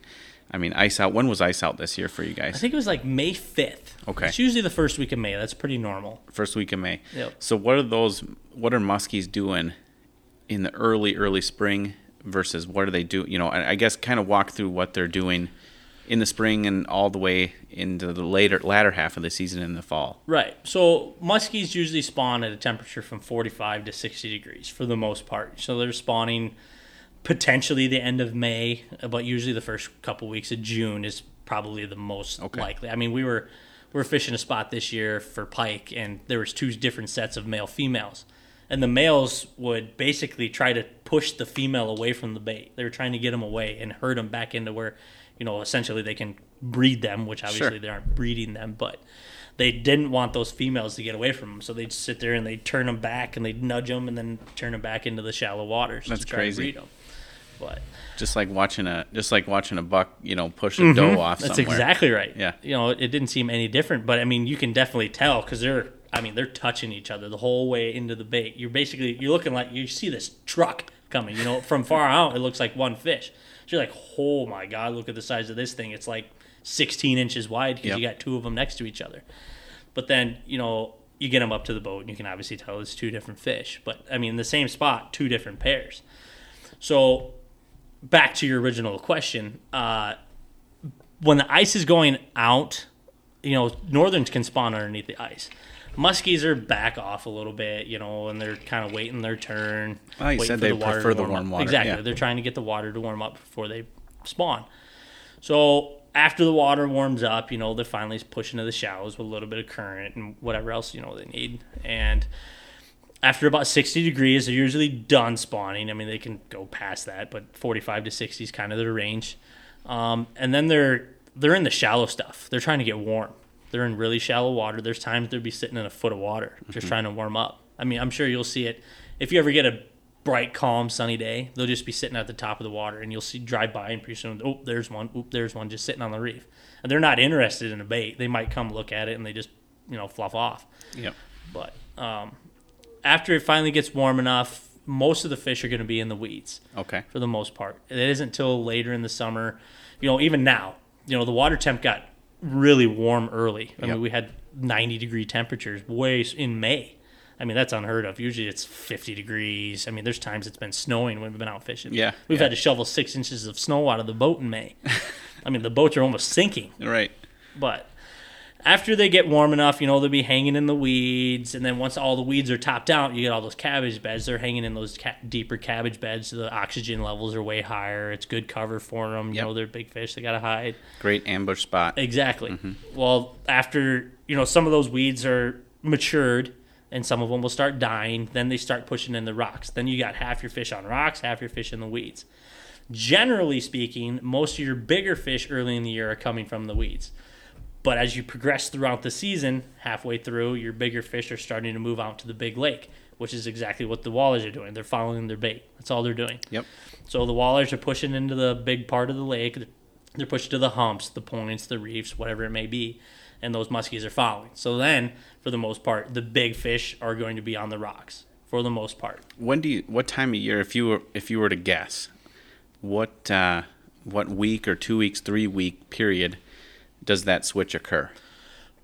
I mean, ice out. When was ice out this year for you guys? I think it was like May 5th. Okay. It's usually the first week of May. That's pretty normal. First week of May. Yep. So what are those? What are muskies doing in the early early spring versus what do they do? You know, I I guess kind of walk through what they're doing in the spring and all the way into the later latter half of the season in the fall. Right. So muskies usually spawn at a temperature from 45 to 60 degrees for the most part. So they're spawning potentially the end of May, but usually the first couple weeks of June is probably the most Okay. likely. I mean, we were we were fishing a spot this year for pike, and there was two different sets of male females, and the males would basically try to push the female away from the bait. They were trying to get them away and herd them back into where, you know, essentially they can breed them, which obviously Sure. they aren't breeding them, but they didn't want those females to get away from them, so they'd sit there and they'd turn them back and they'd nudge them and then turn them back into the shallow waters That's to try crazy. to breed them. But Just like watching a just like watching a buck, you know, push a doe off Mm-hmm. that's somewhere. exactly right. Yeah. you know, it didn't seem any different, but I mean, you can definitely tell because they're, I mean, they're touching each other the whole way into the bait. You're basically you're looking like you see this truck coming. You know, from far out, it looks like one fish. You're like, oh my god, look at the size of this thing. It's like 16 inches wide because Yep. you got two of them next to each other. But then you know you get them up to the boat and you can obviously tell it's two different fish. But I mean, the same spot, two different pairs. So back to your original question, uh, when the ice is going out, you know, northerns can spawn underneath the ice. Muskies are back off a little bit, you know, and they're kind of waiting their turn. You said they water prefer the warm water, Exactly. yeah. They're trying to get the water to warm up before they spawn. So after the water warms up, you know, they're finally pushing to the shallows with a little bit of current and whatever else, you know, they need. And after about 60 degrees, they're usually done spawning. I mean, they can go past that, but 45 to 60 is kind of their range. Um, and then they're they're in the shallow stuff. They're trying to get warm. They're in really shallow water. There's times they'll be sitting in a foot of water, just trying to warm up. I mean, I'm sure you'll see it if you ever get a bright, calm, sunny day. They'll just be sitting at the top of the water, and you'll see drive by, and pretty soon, oh, there's one. Oop, there's one just sitting on the reef. And they're not interested in a bait. They might come look at it, and they just you know fluff off. Yep. But um, after it finally gets warm enough, most of the fish are going to be in the weeds Okay. for the most part. It isn't until later in the summer, you know, even now, you know, the water temp got really warm early. I Yep. mean, we had 90 degree temperatures way in May. I mean, that's unheard of. Usually it's 50 degrees. I mean, there's times it's been snowing when we've been out fishing. Yeah, We've yeah. had to shovel six inches of snow out of the boat in May. (laughs) I mean, the boats are almost sinking. Right. But after they get warm enough, you know, they'll be hanging in the weeds. And then once all the weeds are topped out, you get all those cabbage beds. They're hanging in those ca- deeper cabbage beds. So The oxygen levels are way higher. It's good cover for them. You Yep. know, they're big fish. They got to hide. Great ambush spot. Exactly. Mm-hmm. Well, after, you know, some of those weeds are matured and some of them will start dying, then they start pushing in the rocks. Then you got half your fish on rocks, half your fish in the weeds. Generally speaking, most of your bigger fish early in the year are coming from the weeds. But as you progress throughout the season, halfway through, your bigger fish are starting to move out to the big lake, which is exactly what the walleyes are doing. They're following their bait. That's all they're doing. Yep. So the walleyes are pushing into the big part of the lake. They're pushing to the humps, the points, the reefs, whatever it may be, and those muskies are following. So then, for the most part, the big fish are going to be on the rocks for the most part. When do you? What time of year? If you were, if you were to guess, what uh, what week or two weeks, three week period does that switch occur?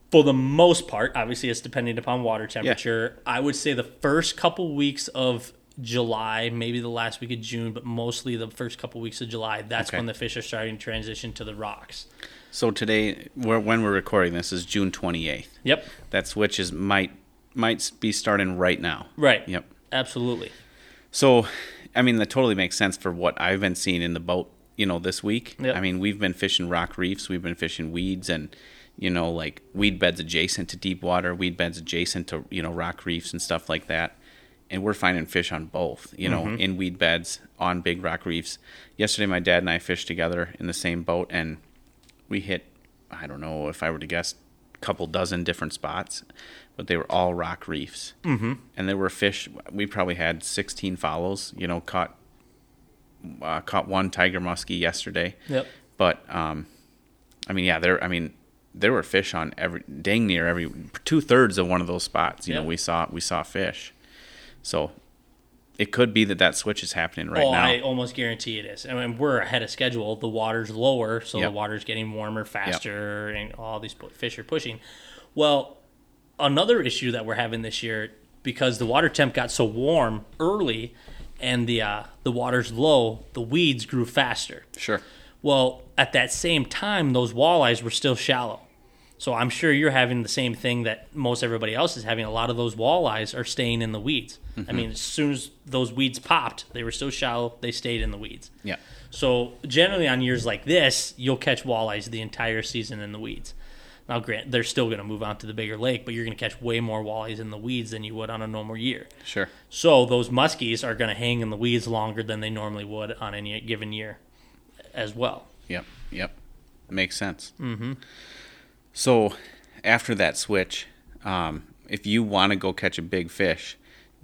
For the most part, obviously, it's depending upon water temperature. I would say the first couple weeks of July, maybe the last week of June, but mostly the first couple weeks of July. That's Okay. when the fish are starting to transition to the rocks. So today, we're, when we're recording this, is June twenty eighth. Yep. That switch is might might be starting right now. Right. Yep. Absolutely. So, I mean, that totally makes sense for what I've been seeing in the boat, you know, this week. Yep. I mean, we've been fishing rock reefs, we've been fishing weeds and, you know, like weed beds adjacent to deep water, weed beds adjacent to, you know, rock reefs and stuff like that. And we're finding fish on both, you know, in weed beds, on big rock reefs. Yesterday, my dad and I fished together in the same boat and we hit, I don't know if I were to guess, a couple dozen different spots, but they were all rock reefs. Mm-hmm. And there were fish. We probably had 16 follows. You know, caught uh, caught one tiger muskie yesterday. Yep. But um, I mean, yeah, there. I mean, there were fish on every dang near every two thirds of one of those spots. You know, we saw we saw fish. So it could be that that switch is happening right oh, now. I almost guarantee it is. I mean, we're ahead of schedule. The water's lower, so Yep. the water's getting warmer faster, and all these fish are pushing. Well, another issue that we're having this year because the water temp got so warm early, and the uh, the water's low, the weeds grew faster. Sure. Well, at that same time, those walleyes were still shallow. So I'm sure you're having the same thing that most everybody else is having. A lot of those walleyes are staying in the weeds. I mean, as soon as those weeds popped, they were so shallow, they stayed in the weeds. Yeah. So generally on years like this, you'll catch walleyes the entire season in the weeds. Now, grant they're still going to move on to the bigger lake, but you're going to catch way more walleyes in the weeds than you would on a normal year. Sure. So those muskies are going to hang in the weeds longer than they normally would on any given year, as well. Yep. Yep. Makes sense. Mm-hmm. So, after that switch, um, if you want to go catch a big fish,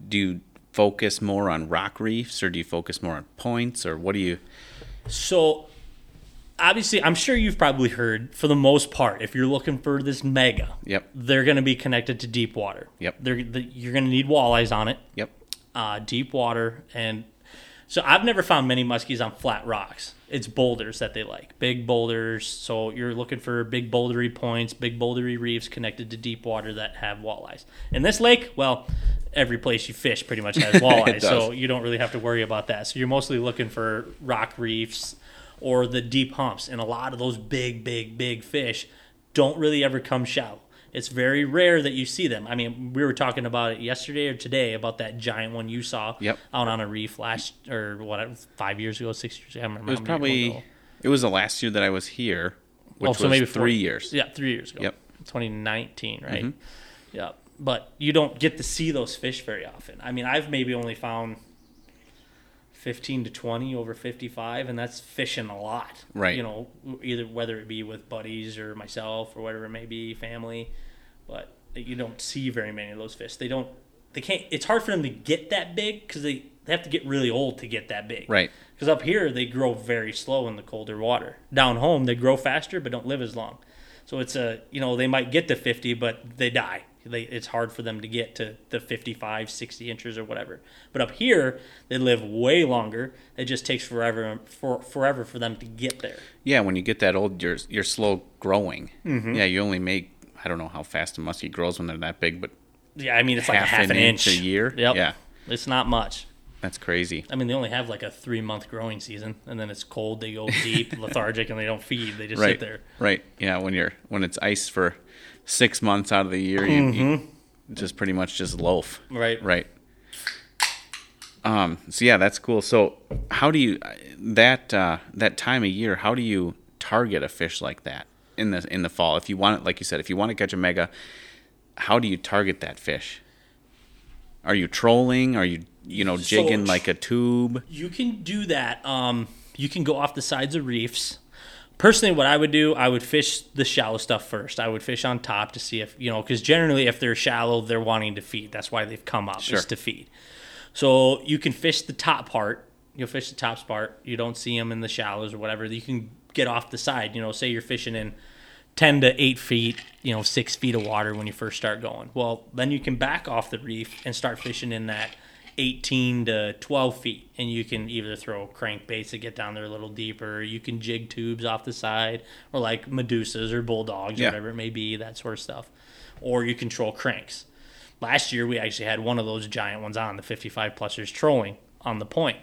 do you focus more on rock reefs or do you focus more on points or what do you? So, obviously, I'm sure you've probably heard, for the most part, if you're looking for this mega, Yep. they're going to be connected to deep water. Yep. They're, the, you're going to need walleyes on it, Yep. uh, deep water, and so I've never found many muskies on flat rocks. It's boulders that they like, big boulders. So you're looking for big bouldery points, big bouldery reefs connected to deep water that have walleyes. In this lake, well, every place you fish pretty much has (laughs) walleyes, so you don't really have to worry about that. So you're mostly looking for rock reefs or the deep humps, and a lot of those big, big, big fish don't really ever come shallow. It's very rare that you see them. I mean, we were talking about it yesterday or today about that giant one you saw Yep. out on a reef last or what five years ago, six years. ago. I don't remember. It was probably it was the last year that I was here, which Oh, so was maybe four- three years. Yeah, three years ago. Yep. 2019, right? Mhm. Yeah. But you don't get to see those fish very often. I mean, I've maybe only found 15 to 20 over 55, and that's fishing a lot. Right. You know, either whether it be with buddies or myself or whatever it may be, family. But you don't see very many of those fish. They don't, they can't, it's hard for them to get that big because they, they have to get really old to get that big. Right. Because up here they grow very slow in the colder water. Down home they grow faster but don't live as long. So it's a you know they might get to 50 but they die. They, it's hard for them to get to the 55, 60 inches or whatever. But up here they live way longer. It just takes forever for forever for them to get there. Yeah, when you get that old, you're you're slow growing. Mm-hmm. Yeah, you only make I don't know how fast a muskie grows when they're that big, but Yeah, I mean it's like half an, inch. a year. Yep. Yeah, It's not much. that's crazy. I mean, they only have like a three month growing season, and then it's cold. They go deep, (laughs) lethargic, and they don't feed. They just right. sit there. Right. Yeah, when you're when it's ice for six months out of the year, you, you just pretty much just loaf. Right. Right. Um. So yeah, that's cool. So how do you that uh, that time of year? How do you target a fish like that in the in the fall? If you want, like you said, if you want to catch a mega, how do you target that fish? Are you trolling? Are you you know So- jigging like a tube? You can do that. Um, you can go off the sides of reefs. Personally, what I would do, I would fish the shallow stuff first. I would fish on top to see if you know, because generally, if they're shallow, they're wanting to feed. That's why they've come up Sure. is to feed. So you can fish the top part. You'll fish the top part. You don't see them in the shallows or whatever. You can get off the side. You know, say you're fishing in ten to eight feet, you know, six feet of water when you first start going. Well, then you can back off the reef and start fishing in that 18 to 12 feet. And you can either throw crankbaits to get down there a little deeper. You can jig tubes off the side or like Medusas or Bull Dawgs or whatever it may be, that sort of stuff. Or you control cranks. Last year, we actually had one of those giant ones on, the 55 plusers trolling on the point.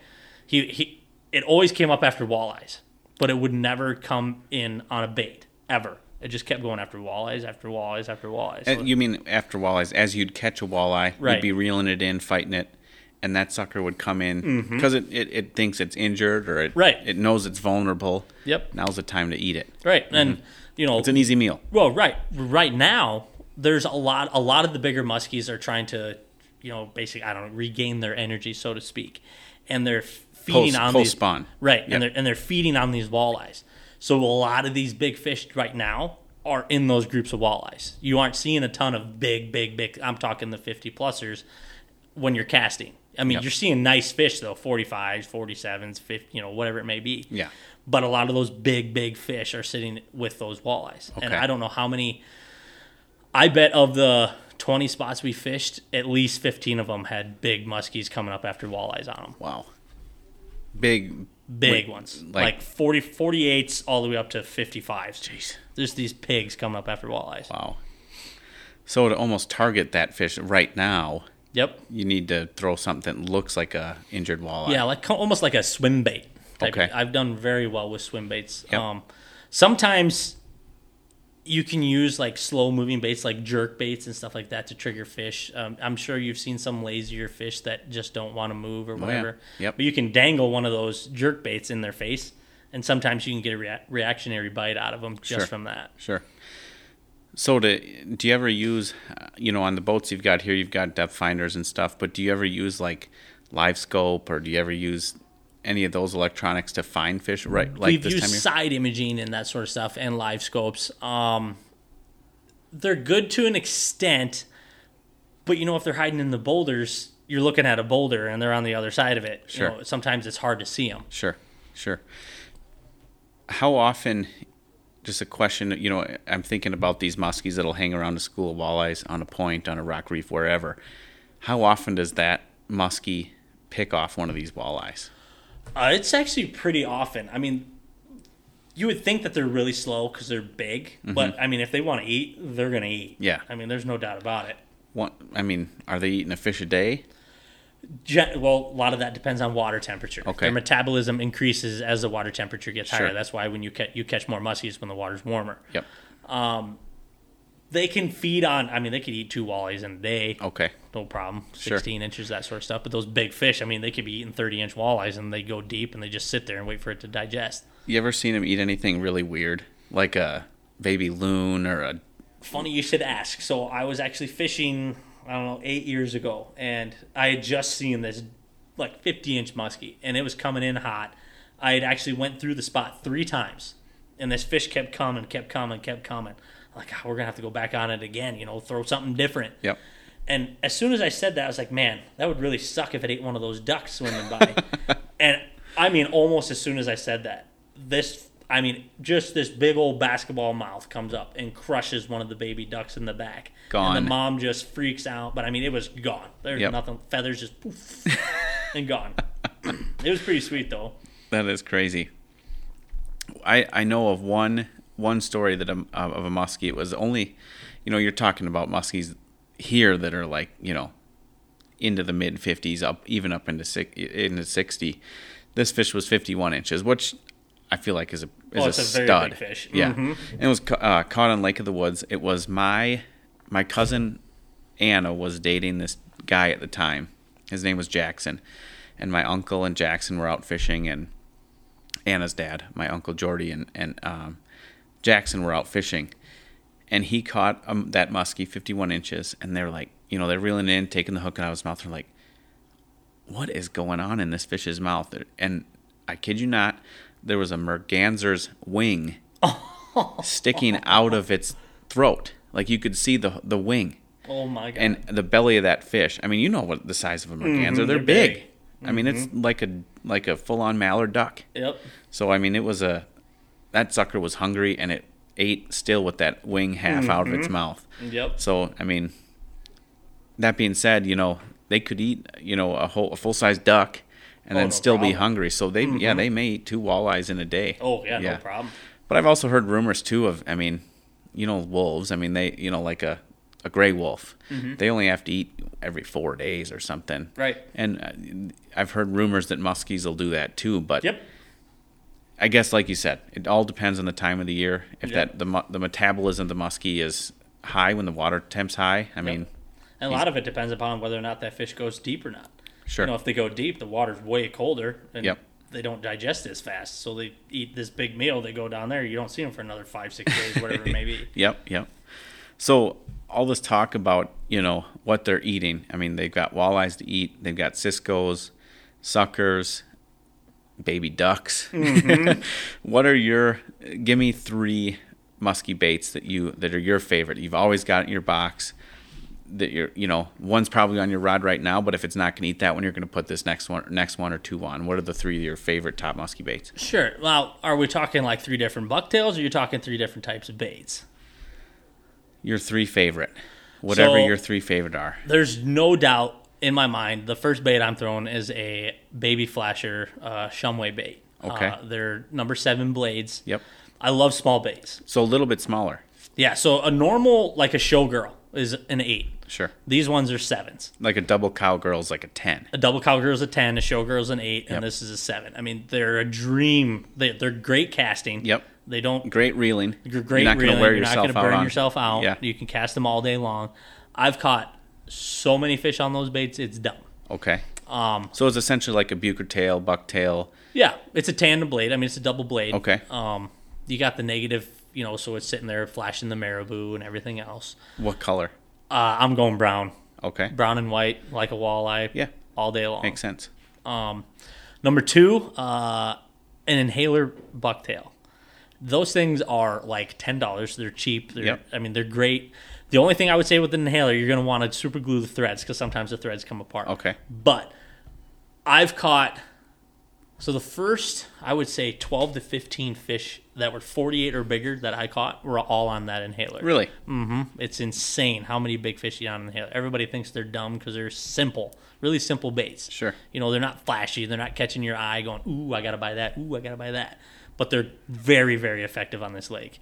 He, he, it always came up after walleyes, but it would never come in on a bait, ever. It just kept going after walleyes, after walleyes, after walleyes. So- Uh, you mean after walleyes? As you'd catch a walleye, you'd be reeling it in, fighting it, and that sucker would come in because it, it, it thinks it's injured or it Mm-hmm. Right. it knows it's vulnerable. Yep. Now's the time to eat it. right. And, you know, Mm-hmm. It's an easy meal. Well, right, right now there's a lot. A lot of the bigger muskies are trying to, you know, basically I don't know, regain their energy, so to speak, and they're feeding Post- on post these spawn. right, Yep. and they're and they're feeding on these walleyes. So a lot of these big fish right now are in those groups of walleyes. You aren't seeing a ton of big, big, big. I'm talking the 50 plusers when you're casting. I mean, Yep. you're seeing nice fish though, 45s, 47s, 50, you know, whatever it may be. Yeah. But a lot of those big, big fish are sitting with those walleyes. And I don't know how many. I bet of the 20 spots we fished, at least 15 of them had big muskies coming up after walleyes on them. Wow. Big. Big Wait, ones. like- Like, 40, 48s all the way up to 55s. Jeez. There's these pigs coming up after walleyes. Wow. So to almost target that fish right now, Yep. you need to throw something that looks like a injured walleye. Yeah, like almost like a swim bait. Type Okay. of- I've done very well with swim baits. Yep. Um, sometimes you can use like slow moving baits, like jerk baits and stuff like that, to trigger fish. Um, I'm sure you've seen some lazier fish that just don't want to move or Oh, yeah. whatever. Yep. But you can dangle one of those jerk baits in their face, and sometimes you can get a rea- reactionary bite out of them just Sure. from that. Sure. So to, do you ever use, uh, you know, on the boats you've got here, you've got depth finders and stuff, but do you ever use like live scope or do you ever use any of those electronics to find fish right like We've this used side imaging and that sort of stuff, and live scopes. Um, they're good to an extent, but you know, if they're hiding in the boulders, you're looking at a boulder and they're on the other side of it. You Sure. know, sometimes it's hard to see them. Sure, sure. How often? Just a question. You know, I'm thinking about these muskies that'll hang around a school of walleyes on a point, on a rock reef, wherever. How often does that muskie pick off one of these walleyes? Uh, it's actually pretty often. I mean, you would think that they're really slow because they're big, but I mean, if they want to eat, they're going to eat. Mm-hmm. Yeah. I mean, there's no doubt about it. What? I mean, are they eating a fish a day? Gen- well, a lot of that depends on water temperature. Okay. Their metabolism increases as the water temperature gets Sure. higher. That's why when you catch you catch more muskies when the water's warmer. Yep. Um, they can feed on. I mean, they could eat two wallies in a day, Okay. no problem. Sure. Sixteen inches, that sort of stuff. But those big fish, I mean, they could be eating thirty inch walleyes, and they go deep, and they just sit there and wait for it to digest. You ever seen him eat anything really weird, like a baby loon or a? Funny you should ask. So I was actually fishing, I don't know, eight years ago, and I had just seen this like 50 inch muskie, and it was coming in hot. I had actually went through the spot three times, and this fish kept coming, kept coming, kept coming. I'm like, oh, we're gonna have to go back on it again. You know, throw something different. Yep. And as soon as I said that, I was like, man, that would really suck if it ate one of those ducks swimming by. (laughs) and I mean, almost as soon as I said that, this, I mean, just this big old basketball mouth comes up and crushes one of the baby ducks in the back. Gone. And the mom just freaks out. But I mean, it was gone. There's Yep. nothing, feathers just poof (laughs) and gone. (clears throat) it was pretty sweet though. That is crazy. I I know of one one story that um, of a muskie. It was only, you know, you're talking about muskies here that are like you know, into the mid fifties, up even up into six, into sixty. This fish was fifty one inches, which I feel like is a is Oh, a it's a very stud. fish. Yeah, Mhm. and it was uh, caught on Lake of the Woods. It was my my cousin Anna was dating this guy at the time. His name was Jackson, and my uncle and Jackson were out fishing, and Anna's dad, my uncle Jordy, and and um, Jackson were out fishing, and he caught um, that muskie, fifty one inches, and they're like, you know, they're reeling in, taking the hook out of his mouth, and like, what is going on in this fish's mouth? And I kid you not, there was a merganser's wing (laughs) sticking out of its throat, like you could see the the wing Oh my god. and the belly of that fish. I mean, you know what the size of a merganser? Mm-hmm, they're, they're big. big. I mean, it's mm-hmm. like a like a full on mallard duck. yep. So I mean, it was a that sucker was hungry and it ate still with that wing half out of its mm-hmm. mouth. Yep. So I mean, that being said, you know they could eat you know a whole a full size duck and Oh, then no still be hungry. So they yeah they may eat two walleyes in a day. Oh yeah, no problem. But I've also heard rumors too of, I mean, you know, wolves. I mean, they, you know, like a, a gray wolf, they only have to eat every four days or something. Right. And uh, I've heard rumors that muskies will do that too. But Yep. I guess, like you said, it all depends on the time of the year. If Yep. that the the metabolism of the muskie is high when the water temp's high, I mean, And a lot of it depends upon whether or not that fish goes deep or not. Sure. You know, if they go deep, the water's way colder, and Yep. they don't digest as fast. So they eat this big meal. They go down there. You don't see them for another five, six days, whatever it may be. (laughs) Yep, yep. So all this talk about you know what they're eating. I mean, they've got walleyes to eat. They've got ciscoes, suckers, baby ducks. Mm-hmm. (laughs) what are your? Give me three musky baits that you that are your favorite. You've always got in your box. That you're, you know, one's probably on your rod right now, but if it's not going to eat that one, you're going to put this next one, next one or two on. What are the three of your favorite top musky baits? Sure. Well, are we talking like three different bucktails, or you're talking three different types of baits? Your three favorite, whatever So- your three favorite are. There's no doubt in my mind the first bait I'm throwing is a baby flasher uh, Shumway bait. Okay. Uh, they're number seven blades. Yep. I love small baits. So a little bit smaller. Yeah. So a normal like a showgirl is an eight. Sure. These ones are sevens. Like a double cowgirl is like a 10. A double cowgirl is a ten, a showgirl's an eight, Yep. and this is a seven. I mean, they're a dream. They, they're great casting. Yep. They don't Great reeling. You're great You're not reeling. gonna wear You're not going to burn on- yourself out. Yeah. You can cast them all day long. I've caught so many fish on those baits, it's dumb. Okay. Um, So it's essentially like a bucher tail, buck tail. yeah, it's a tandem blade. I mean, it's a double blade. Okay. Um, you got the negative, you know, so it's sitting there flashing the marabou and everything else. What color? Uh, I'm going brown, Okay. brown and white, like a walleye. Yeah. all day long. Makes sense. Um, number two, uh, an inhaler bucktail. Those things are like ten dollars. They're cheap. They're, Yep. I mean, they're great. The only thing I would say with an inhaler, you're going to want to super glue the threads because sometimes the threads come apart. Okay. But I've caught. So the first, I would say, twelve to fifteen fish that were forty-eight or bigger that I caught were all on that inhaler. Really? Mm-hmm. It's insane how many big fish you on an inhaler. Everybody thinks they're dumb because they're simple, really simple baits. Sure. You know, they're not flashy. They're not catching your eye going, ooh, I got to buy that. Ooh, I got to buy that. But they're very, very effective on this lake.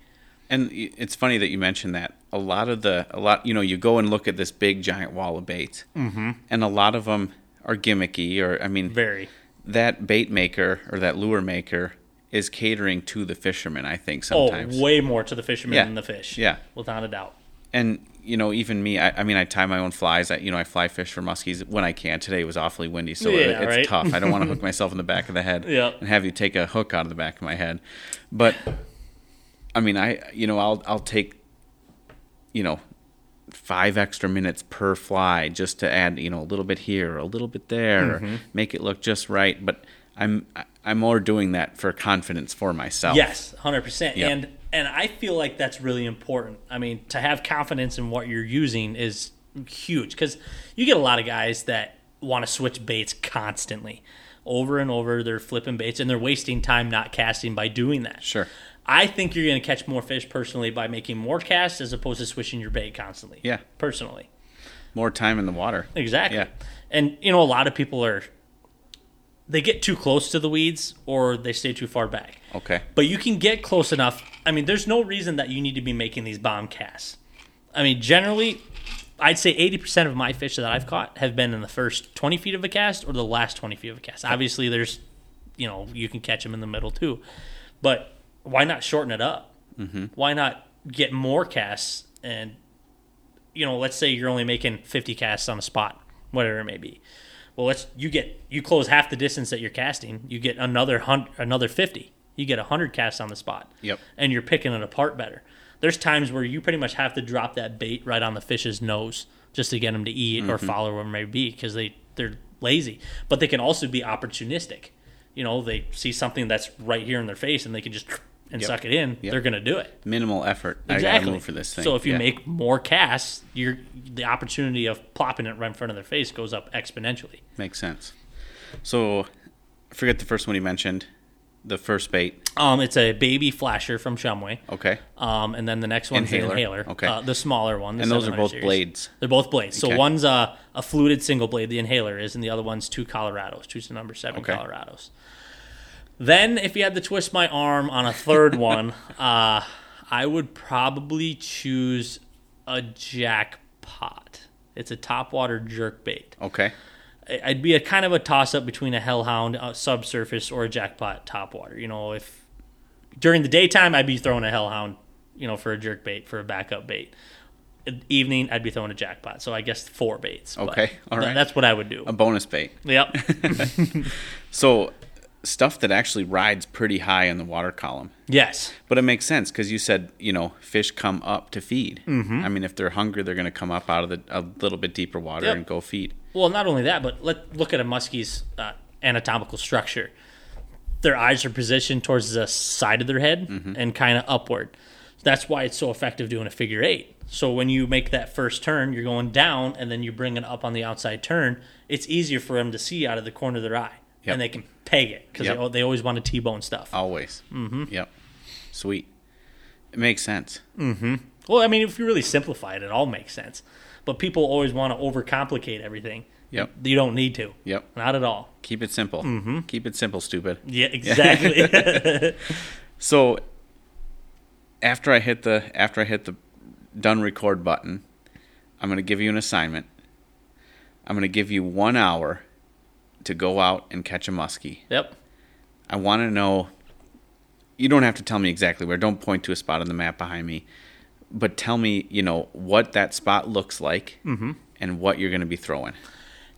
And it's funny that you mentioned that. A lot of the, a lot, you know, you go and look at this big giant wall of baits, mm-hmm. and a lot of them are gimmicky, or I mean, Very. That bait maker or that lure maker is catering to the fisherman. I think sometimes. Oh, way more to the fisherman Yeah. than the fish. Yeah. Without a doubt. And you know, even me, I, I mean, I tie my own flies. I, you know, I fly fish for muskies when I can. Today was awfully windy, so it- it's right. tough. I don't want to (laughs) hook myself in the back of the head Yep. and have you take a hook out of the back of my head. But I mean, I you know, I'll I'll take you know five extra minutes per fly just to add you know a little bit here, a little bit there, Mm-hmm. make it look just right. But I'm I'm more doing that for confidence for myself. Yes, hundred percent. Yep. And and I feel like that's really important. I mean, to have confidence in what you're using is huge because you get a lot of guys that want to switch baits constantly, over and over. They're flipping baits and they're wasting time not casting by doing that. Sure. I think you're going to catch more fish personally by making more casts as opposed to switching your bait constantly. Yeah. Personally. More time in the water. Exactly. Yeah. And you know, a lot of people are they get too close to the weeds or they stay too far back. Okay. But you can get close enough. I mean, there's no reason that you need to be making these bomb casts. I mean, generally, I'd say 80% of my fish that I've caught have been in the first 20 feet of a cast or the last 20 feet of a cast. Obviously, there's, you know, you can catch them in the middle too. But why not shorten it up? Mm-hmm. Why not get more casts? And, you know, let's say you're only making 50 casts on a spot, whatever it may be. Well, let's you get you close half the distance that you're casting. You get another hun- another 50. You get 100 casts on the spot Yep. and you're picking it apart better. There's times where you pretty much have to drop that bait right on the fish's nose just to get them to eat or follow where it may be because they they're lazy. But they can also be opportunistic. You know, they see something that's right here in their face and they can just and Yep. suck it in. Yep. They're gonna do it. Minimal effort. Exactly. for this thing. So if you Yeah. make more casts, you're the opportunity of plopping it right in front of their face goes up exponentially. makes sense. So, forget the first one you mentioned. The first bait. Um, it's a baby flasher from Shumway. Okay. Um, and then the next one's Inhaler. an inhaler. Okay. Uh, the smaller one. the And those are both series. blades. They're both blades. So Okay. one's a, a fluted single blade, the inhaler is, and the other one's two Colorados, two to number seven Okay. Colorados. Then, if you had to twist my arm on a third (laughs) one, uh, I would probably choose a jackpot. It's a topwater jerk bait. Okay. I'd be a kind of a toss up between a hellhound uh, subsurface or a jackpot topwater. You know, if during the daytime I'd be throwing a hellhound, you know, for a jerk bait for a backup bait. Evening I'd be throwing a jackpot. So I guess four baits. Okay, all right. th- that's what I would do. A bonus bait. yep. (laughs) (laughs) So, stuff that actually rides pretty high in the water column. yes. But it makes sense because you said, you know, fish come up to feed. Mm-hmm. I mean, if they're hungry, they're going to come up out of the a little bit deeper water Yep. and go feed. Well, not only that, but let look at a muskie's uh, anatomical structure. Their eyes are positioned towards the side of their head Mm-hmm. and kind of upward. That's why it's so effective doing a figure eight. So when you make that first turn, you're going down, and then you bring it up on the outside turn. It's easier for them to see out of the corner of their eye, Yep. and they can peg it because Yep. they, they always want to t-bone stuff. Always. Mm-hmm. Yep. Sweet. It makes sense. Mm-hmm. Well, I mean, if you really simplify it, it all makes sense. But people always want to overcomplicate everything. Yep. You don't need to. Yep. Not at all. Keep it simple. Mm-hmm. Keep it simple, stupid. Yeah, exactly. (laughs) (laughs) So after I hit the after I hit the done record button, I'm going to give you an assignment. I'm going to give you 1 hour to go out and catch a muskie. yep. I want to know you don't have to tell me exactly where. Don't point to a spot on the map behind me. But tell me, you know, what that spot looks like and what you're going to be throwing.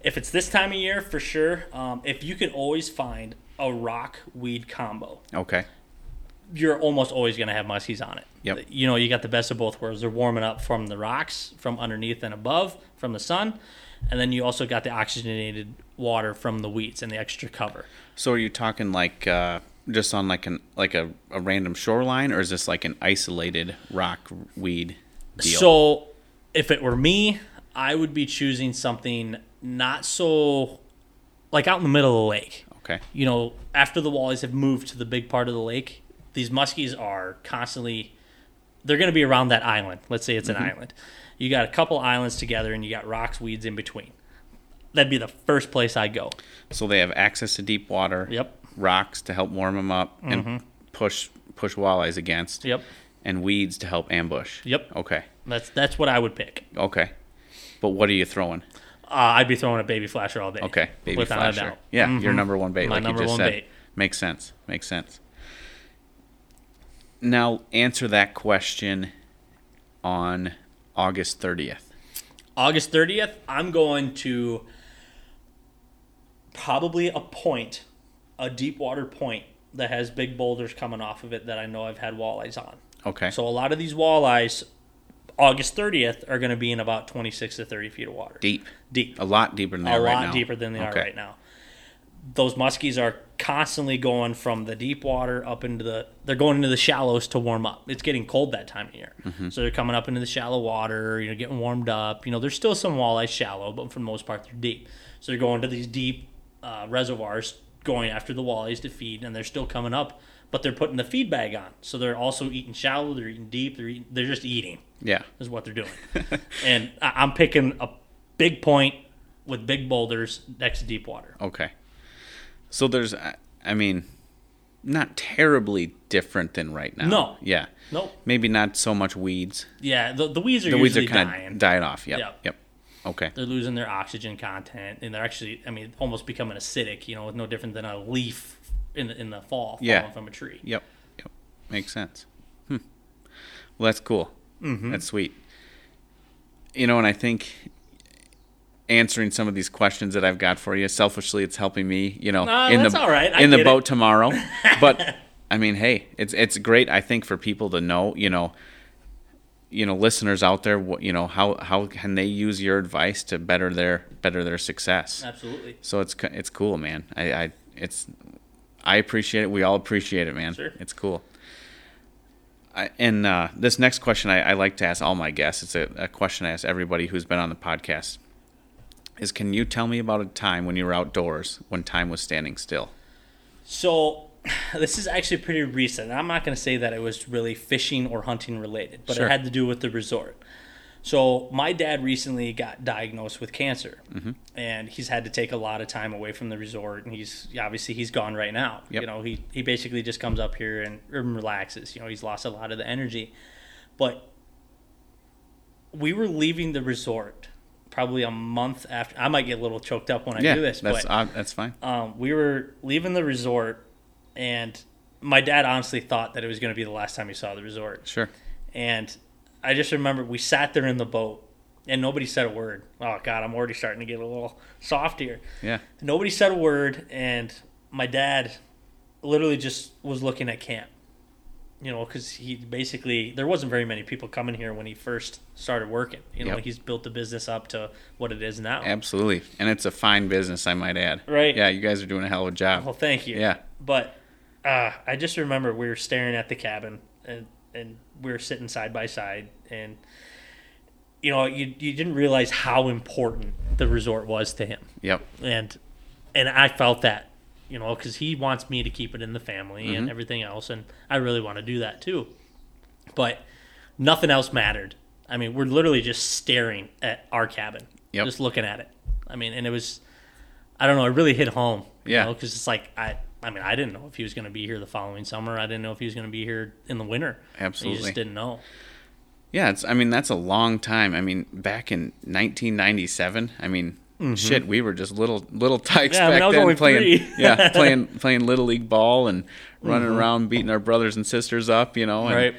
If it's this time of year, for sure. Um, if you can always find a rock weed combo, Okay. you're almost always going to have muskies on it. Yep. You know, you got the best of both worlds. They're warming up from the rocks, from underneath and above, from the sun, and then you also got the oxygenated water from the weeds and the extra cover. So are you talking like uh, just on like an like a, a random shoreline or is this like an isolated rock weed deal? So, if it were me, I would be choosing something not so like out in the middle of the lake. okay. You know, after the wallies have moved to the big part of the lake, these muskies are constantly they're going to be around that island. Let's say it's an island. You got a couple islands together and you got rocks, weeds in between. That'd be the first place I'd go. So they have access to deep water. Yep. Rocks to help warm them up and push push walleyes against. Yep. And weeds to help ambush. Yep. Okay. That's that's what I would pick. Okay. But what are you throwing? Uh, I'd be throwing a baby flasher all day. Okay, baby without flasher. Yeah, Mhm. your number one bait, My like number you just one said. bait. Makes sense. Makes sense. Now answer that question on August 30th? August 30th, I'm going to probably a point, a deep water point that has big boulders coming off of it that I know I've had walleyes on. Okay. So a lot of these walleyes, August 30th, are going to be in about 26 to 30 feet of water. deep. Deep. A lot deeper than they a are right lot deeper than they Okay. are right now. Those muskies are constantly going from the deep water up into the. They're going into the shallows to warm up. It's getting cold that time of year, Mm-hmm. so they're coming up into the shallow water. You know, getting warmed up. You know, there's still some walleyes shallow, but for the most part, they're deep. So they're going to these deep uh, reservoirs, going after the walleyes to feed, and they're still coming up. But they're putting the feed bag on, so they're also eating shallow. They're eating deep. They're eating, they're just eating Yeah. is what they're doing. (laughs) and I- I'm picking a big point with big boulders next to deep water. Okay. So there's, I mean, not terribly different than right now. No. Yeah. Nope. Maybe not so much weeds. Yeah, the, the weeds are The weeds are kind dying. of dying off. Yep. Yep. Yep. Okay. they're losing their oxygen content, and they're actually, I mean, almost becoming acidic. You know, no different than a leaf in the in the fall falling Yeah. from a tree. Yep. Yep. Makes sense. Hmm. Well, that's cool. Mm-hmm. That's sweet. You know, and I think answering some of these questions that I've got for you, selfishly, it's helping me. You know, No, in the right. In the boat it. tomorrow. (laughs) But I mean, hey, it's it's great. I think for people to know, you know. You know, listeners out there, what- you know how how can they use your advice to better their better their success? Absolutely. So it's it's cool, man. I, I it's I appreciate it. We all appreciate it, man. Sure. It's cool. I, and uh, this next question I, I like to ask all my guests. It's a, a question I ask everybody who's been on the podcast. Is can you tell me about a time when you were outdoors when time was standing still? So (sighs) this is actually pretty recent. I'm not going to say that it was really fishing or hunting related, but Sure. it had to do with the resort. So my dad recently got diagnosed with cancer, Mm-hmm. and he's had to take a lot of time away from the resort. And he's obviously he's gone right now. Yep. You know, he he basically just comes up here and, and relaxes. You know, he's lost a lot of the energy, but we were leaving the resort probably a month after. I might get a little choked up when I yeah, do this, that's but uh, that's fine. um, we were leaving the resort, and my dad honestly thought that it was going to be the last time he saw the resort. Sure. And I just remember we sat there in the boat, and nobody said a word. Oh God, I'm already starting to get a little soft here. Yeah. Nobody said a word, and my dad literally just was looking at camp. You know, because he basically there wasn't very many people coming here when he first started working. You know, Yep. he's built the business up to what it is now. Absolutely. And it's a fine business, I might add. Right. Yeah, you guys are doing a hell of a job. Well, thank you. Yeah. But uh, I just remember we were staring at the cabin and and we were sitting side by side and you know you you didn't realize how important the resort was to him Yep. and and I felt that you know because he wants me to keep it in the family Mm-hmm. and everything else and I really want to do that too but nothing else mattered I mean we're literally just staring at our cabin Yep. just looking at it I mean and it was I don't know it really hit home Yeah. because it's like I I mean I didn't know if he was going to be here the following summer I didn't know if he was going to be here in the winter you Absolutely. just didn't know Yeah, it's. I mean, that's a long time. I mean, back in 1997. I mean, shit, we were just little little (laughs) tykes Mm-hmm. Yeah, I mean, back I was then playing. yeah, (laughs) playing playing little league ball and running Mm-hmm. around beating our brothers and sisters up. You know, and, right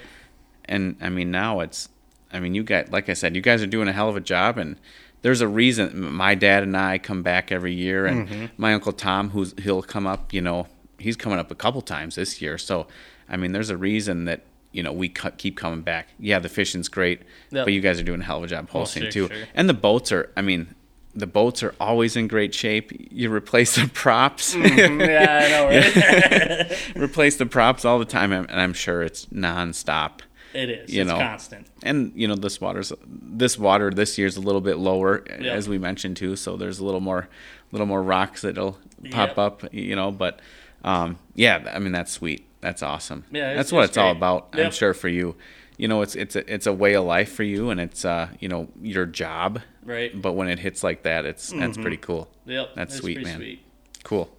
And I mean, now it's. I mean, you guys, like I said, you guys are doing a hell of a job, and there's a reason. My dad and I come back every year, and Mm-hmm. my uncle Tom, who's he'll come up. You know, he's coming up a couple times this year. So, I mean, there's a reason that you know we cu- keep coming back. Yeah, the fishing's great, Yep. but you guys are doing a hell of a job hosting sure, too. sure. And the boats are. I mean. The boats are always in great shape. You replace the props, yeah I know right? (laughs) Replace the props all the time, and I'm sure it's nonstop. It is. You it's know. constant. and you know this water's this water this year's a little bit lower Yep. as we mentioned too so there's a little more little more rocks that'll pop Yep. up you know but um yeah i mean that's sweet. That's awesome. Yeah, that's what it's it's, all about i'm sure for you you know it's it's a, it's a way of life for you and it's uh you know your job. Right. But when it hits like that it's that's pretty cool. Yep that's sweet, man. sweet. Cool.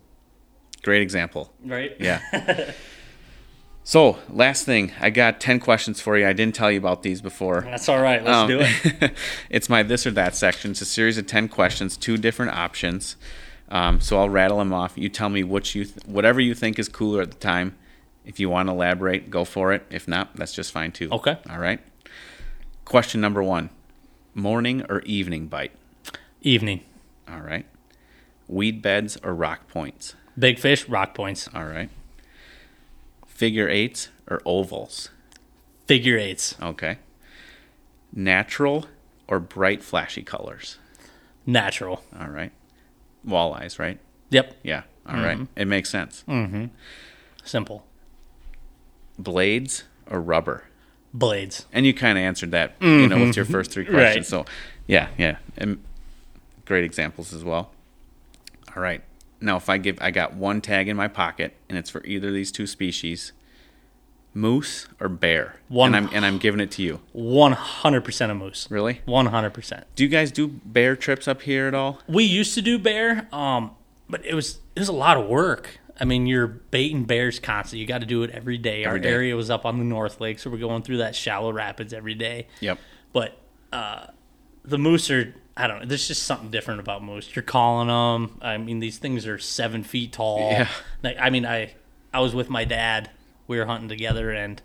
Great example. Right? Yeah. (laughs) So last thing i got 10 questions for you. I didn't tell you about these before. That's all right. Let's um, do it. (laughs) it's my this or that section. It's a series of ten questions, two different options. Um, so I'll rattle them off. You tell me which you, th- whatever you think is cooler at the time. If you want to elaborate, go for it. If not, that's just fine too. Okay. All right. Question number one: Morning or evening bite? Evening. All right. Weed beds or rock points? Big fish, rock points. All right. Figure eights or ovals? Figure eights. Okay. Natural or bright flashy colors? Natural. All right. Walleyes, right? Yep. Yeah. All right. It makes sense. Mm-hmm. Simple. Blades or rubber? Blades. And you kind of answered that, you know, with your first three (laughs) questions. Right. So, yeah, yeah, and great examples as well. All right. Now, if I give, I got one tag in my pocket, and it's for either of these two species, moose or bear, One- and I'm and I'm giving it to you. 100% a moose. Really? 100%. Do you guys do bear trips up here at all? We used to do bear, um, but it was it was a lot of work. I mean, you're baiting bears constantly. You got to do it every day. Our Every day. area was up on the North Lake, so we're going through that shallow rapids every day. Yep. But uh, the moose are, I don't know, there's just something different about moose. You're calling them. I mean, these things are seven feet tall. Yeah. Like, I mean, I I was with my dad. We were hunting together, and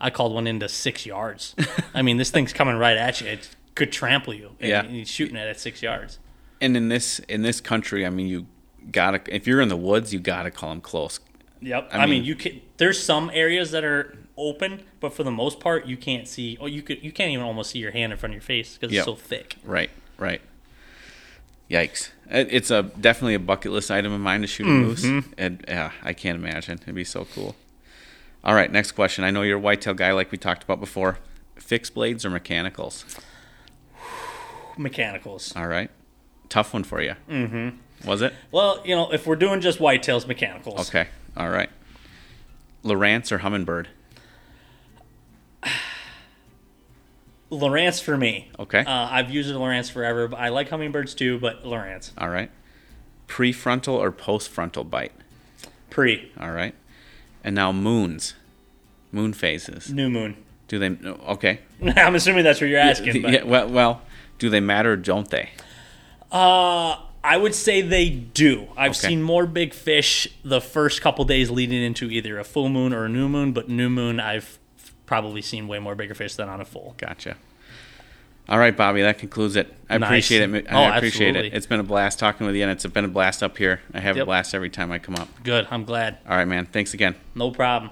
I called one into six yards. (laughs) I mean, this thing's coming right at you. It could trample you. And Yeah. he's shooting it at six yards. And in this in this country, I mean, you gotta if you're in the woods, you gotta call them close. Yep. I I, mean, mean- you can. There's some areas that are open, but for the most part, you can't see. Oh, you could. You can't even almost see your hand in front of your face because Yep. it's so thick. Right. Right. Yikes! It- It's a definitely a bucket list item of mine to shoot a moose. And yeah, I can't imagine. It'd be so cool. All right, next question. I know you're a whitetail guy, like we talked about before. Fixed blades or mechanicals? (sighs) Mechanicals. All right, tough one for you. Mm-hmm. Was it? Well, you know, if we're doing just whitetails, mechanicals. Okay. All right. Lowrance or Humminbird? (sighs) Lowrance for me. Okay. Uh, I've used Lowrance forever, but I like Humminbirds too. But Lowrance All right. Prefrontal or postfrontal bite? pre All right. And now moons, moon phases. new moon. Do they? Okay. (laughs) I'm assuming that's what you're asking. but, Yeah, well, well, do they matter or don't they? Uh, I would say they do. I've Okay. seen more big fish the first couple days leading into either a full moon or a new moon, but new moon I've probably seen way more bigger fish than on a full. Gotcha. All right, Bobbie, that concludes it. I Nice. appreciate it. Oh, I Oh, appreciate absolutely. it. It's been a blast talking with you, and it's been a blast up here. I have a blast every time I come up. Good. I'm glad. All right, man. Thanks again. No problem.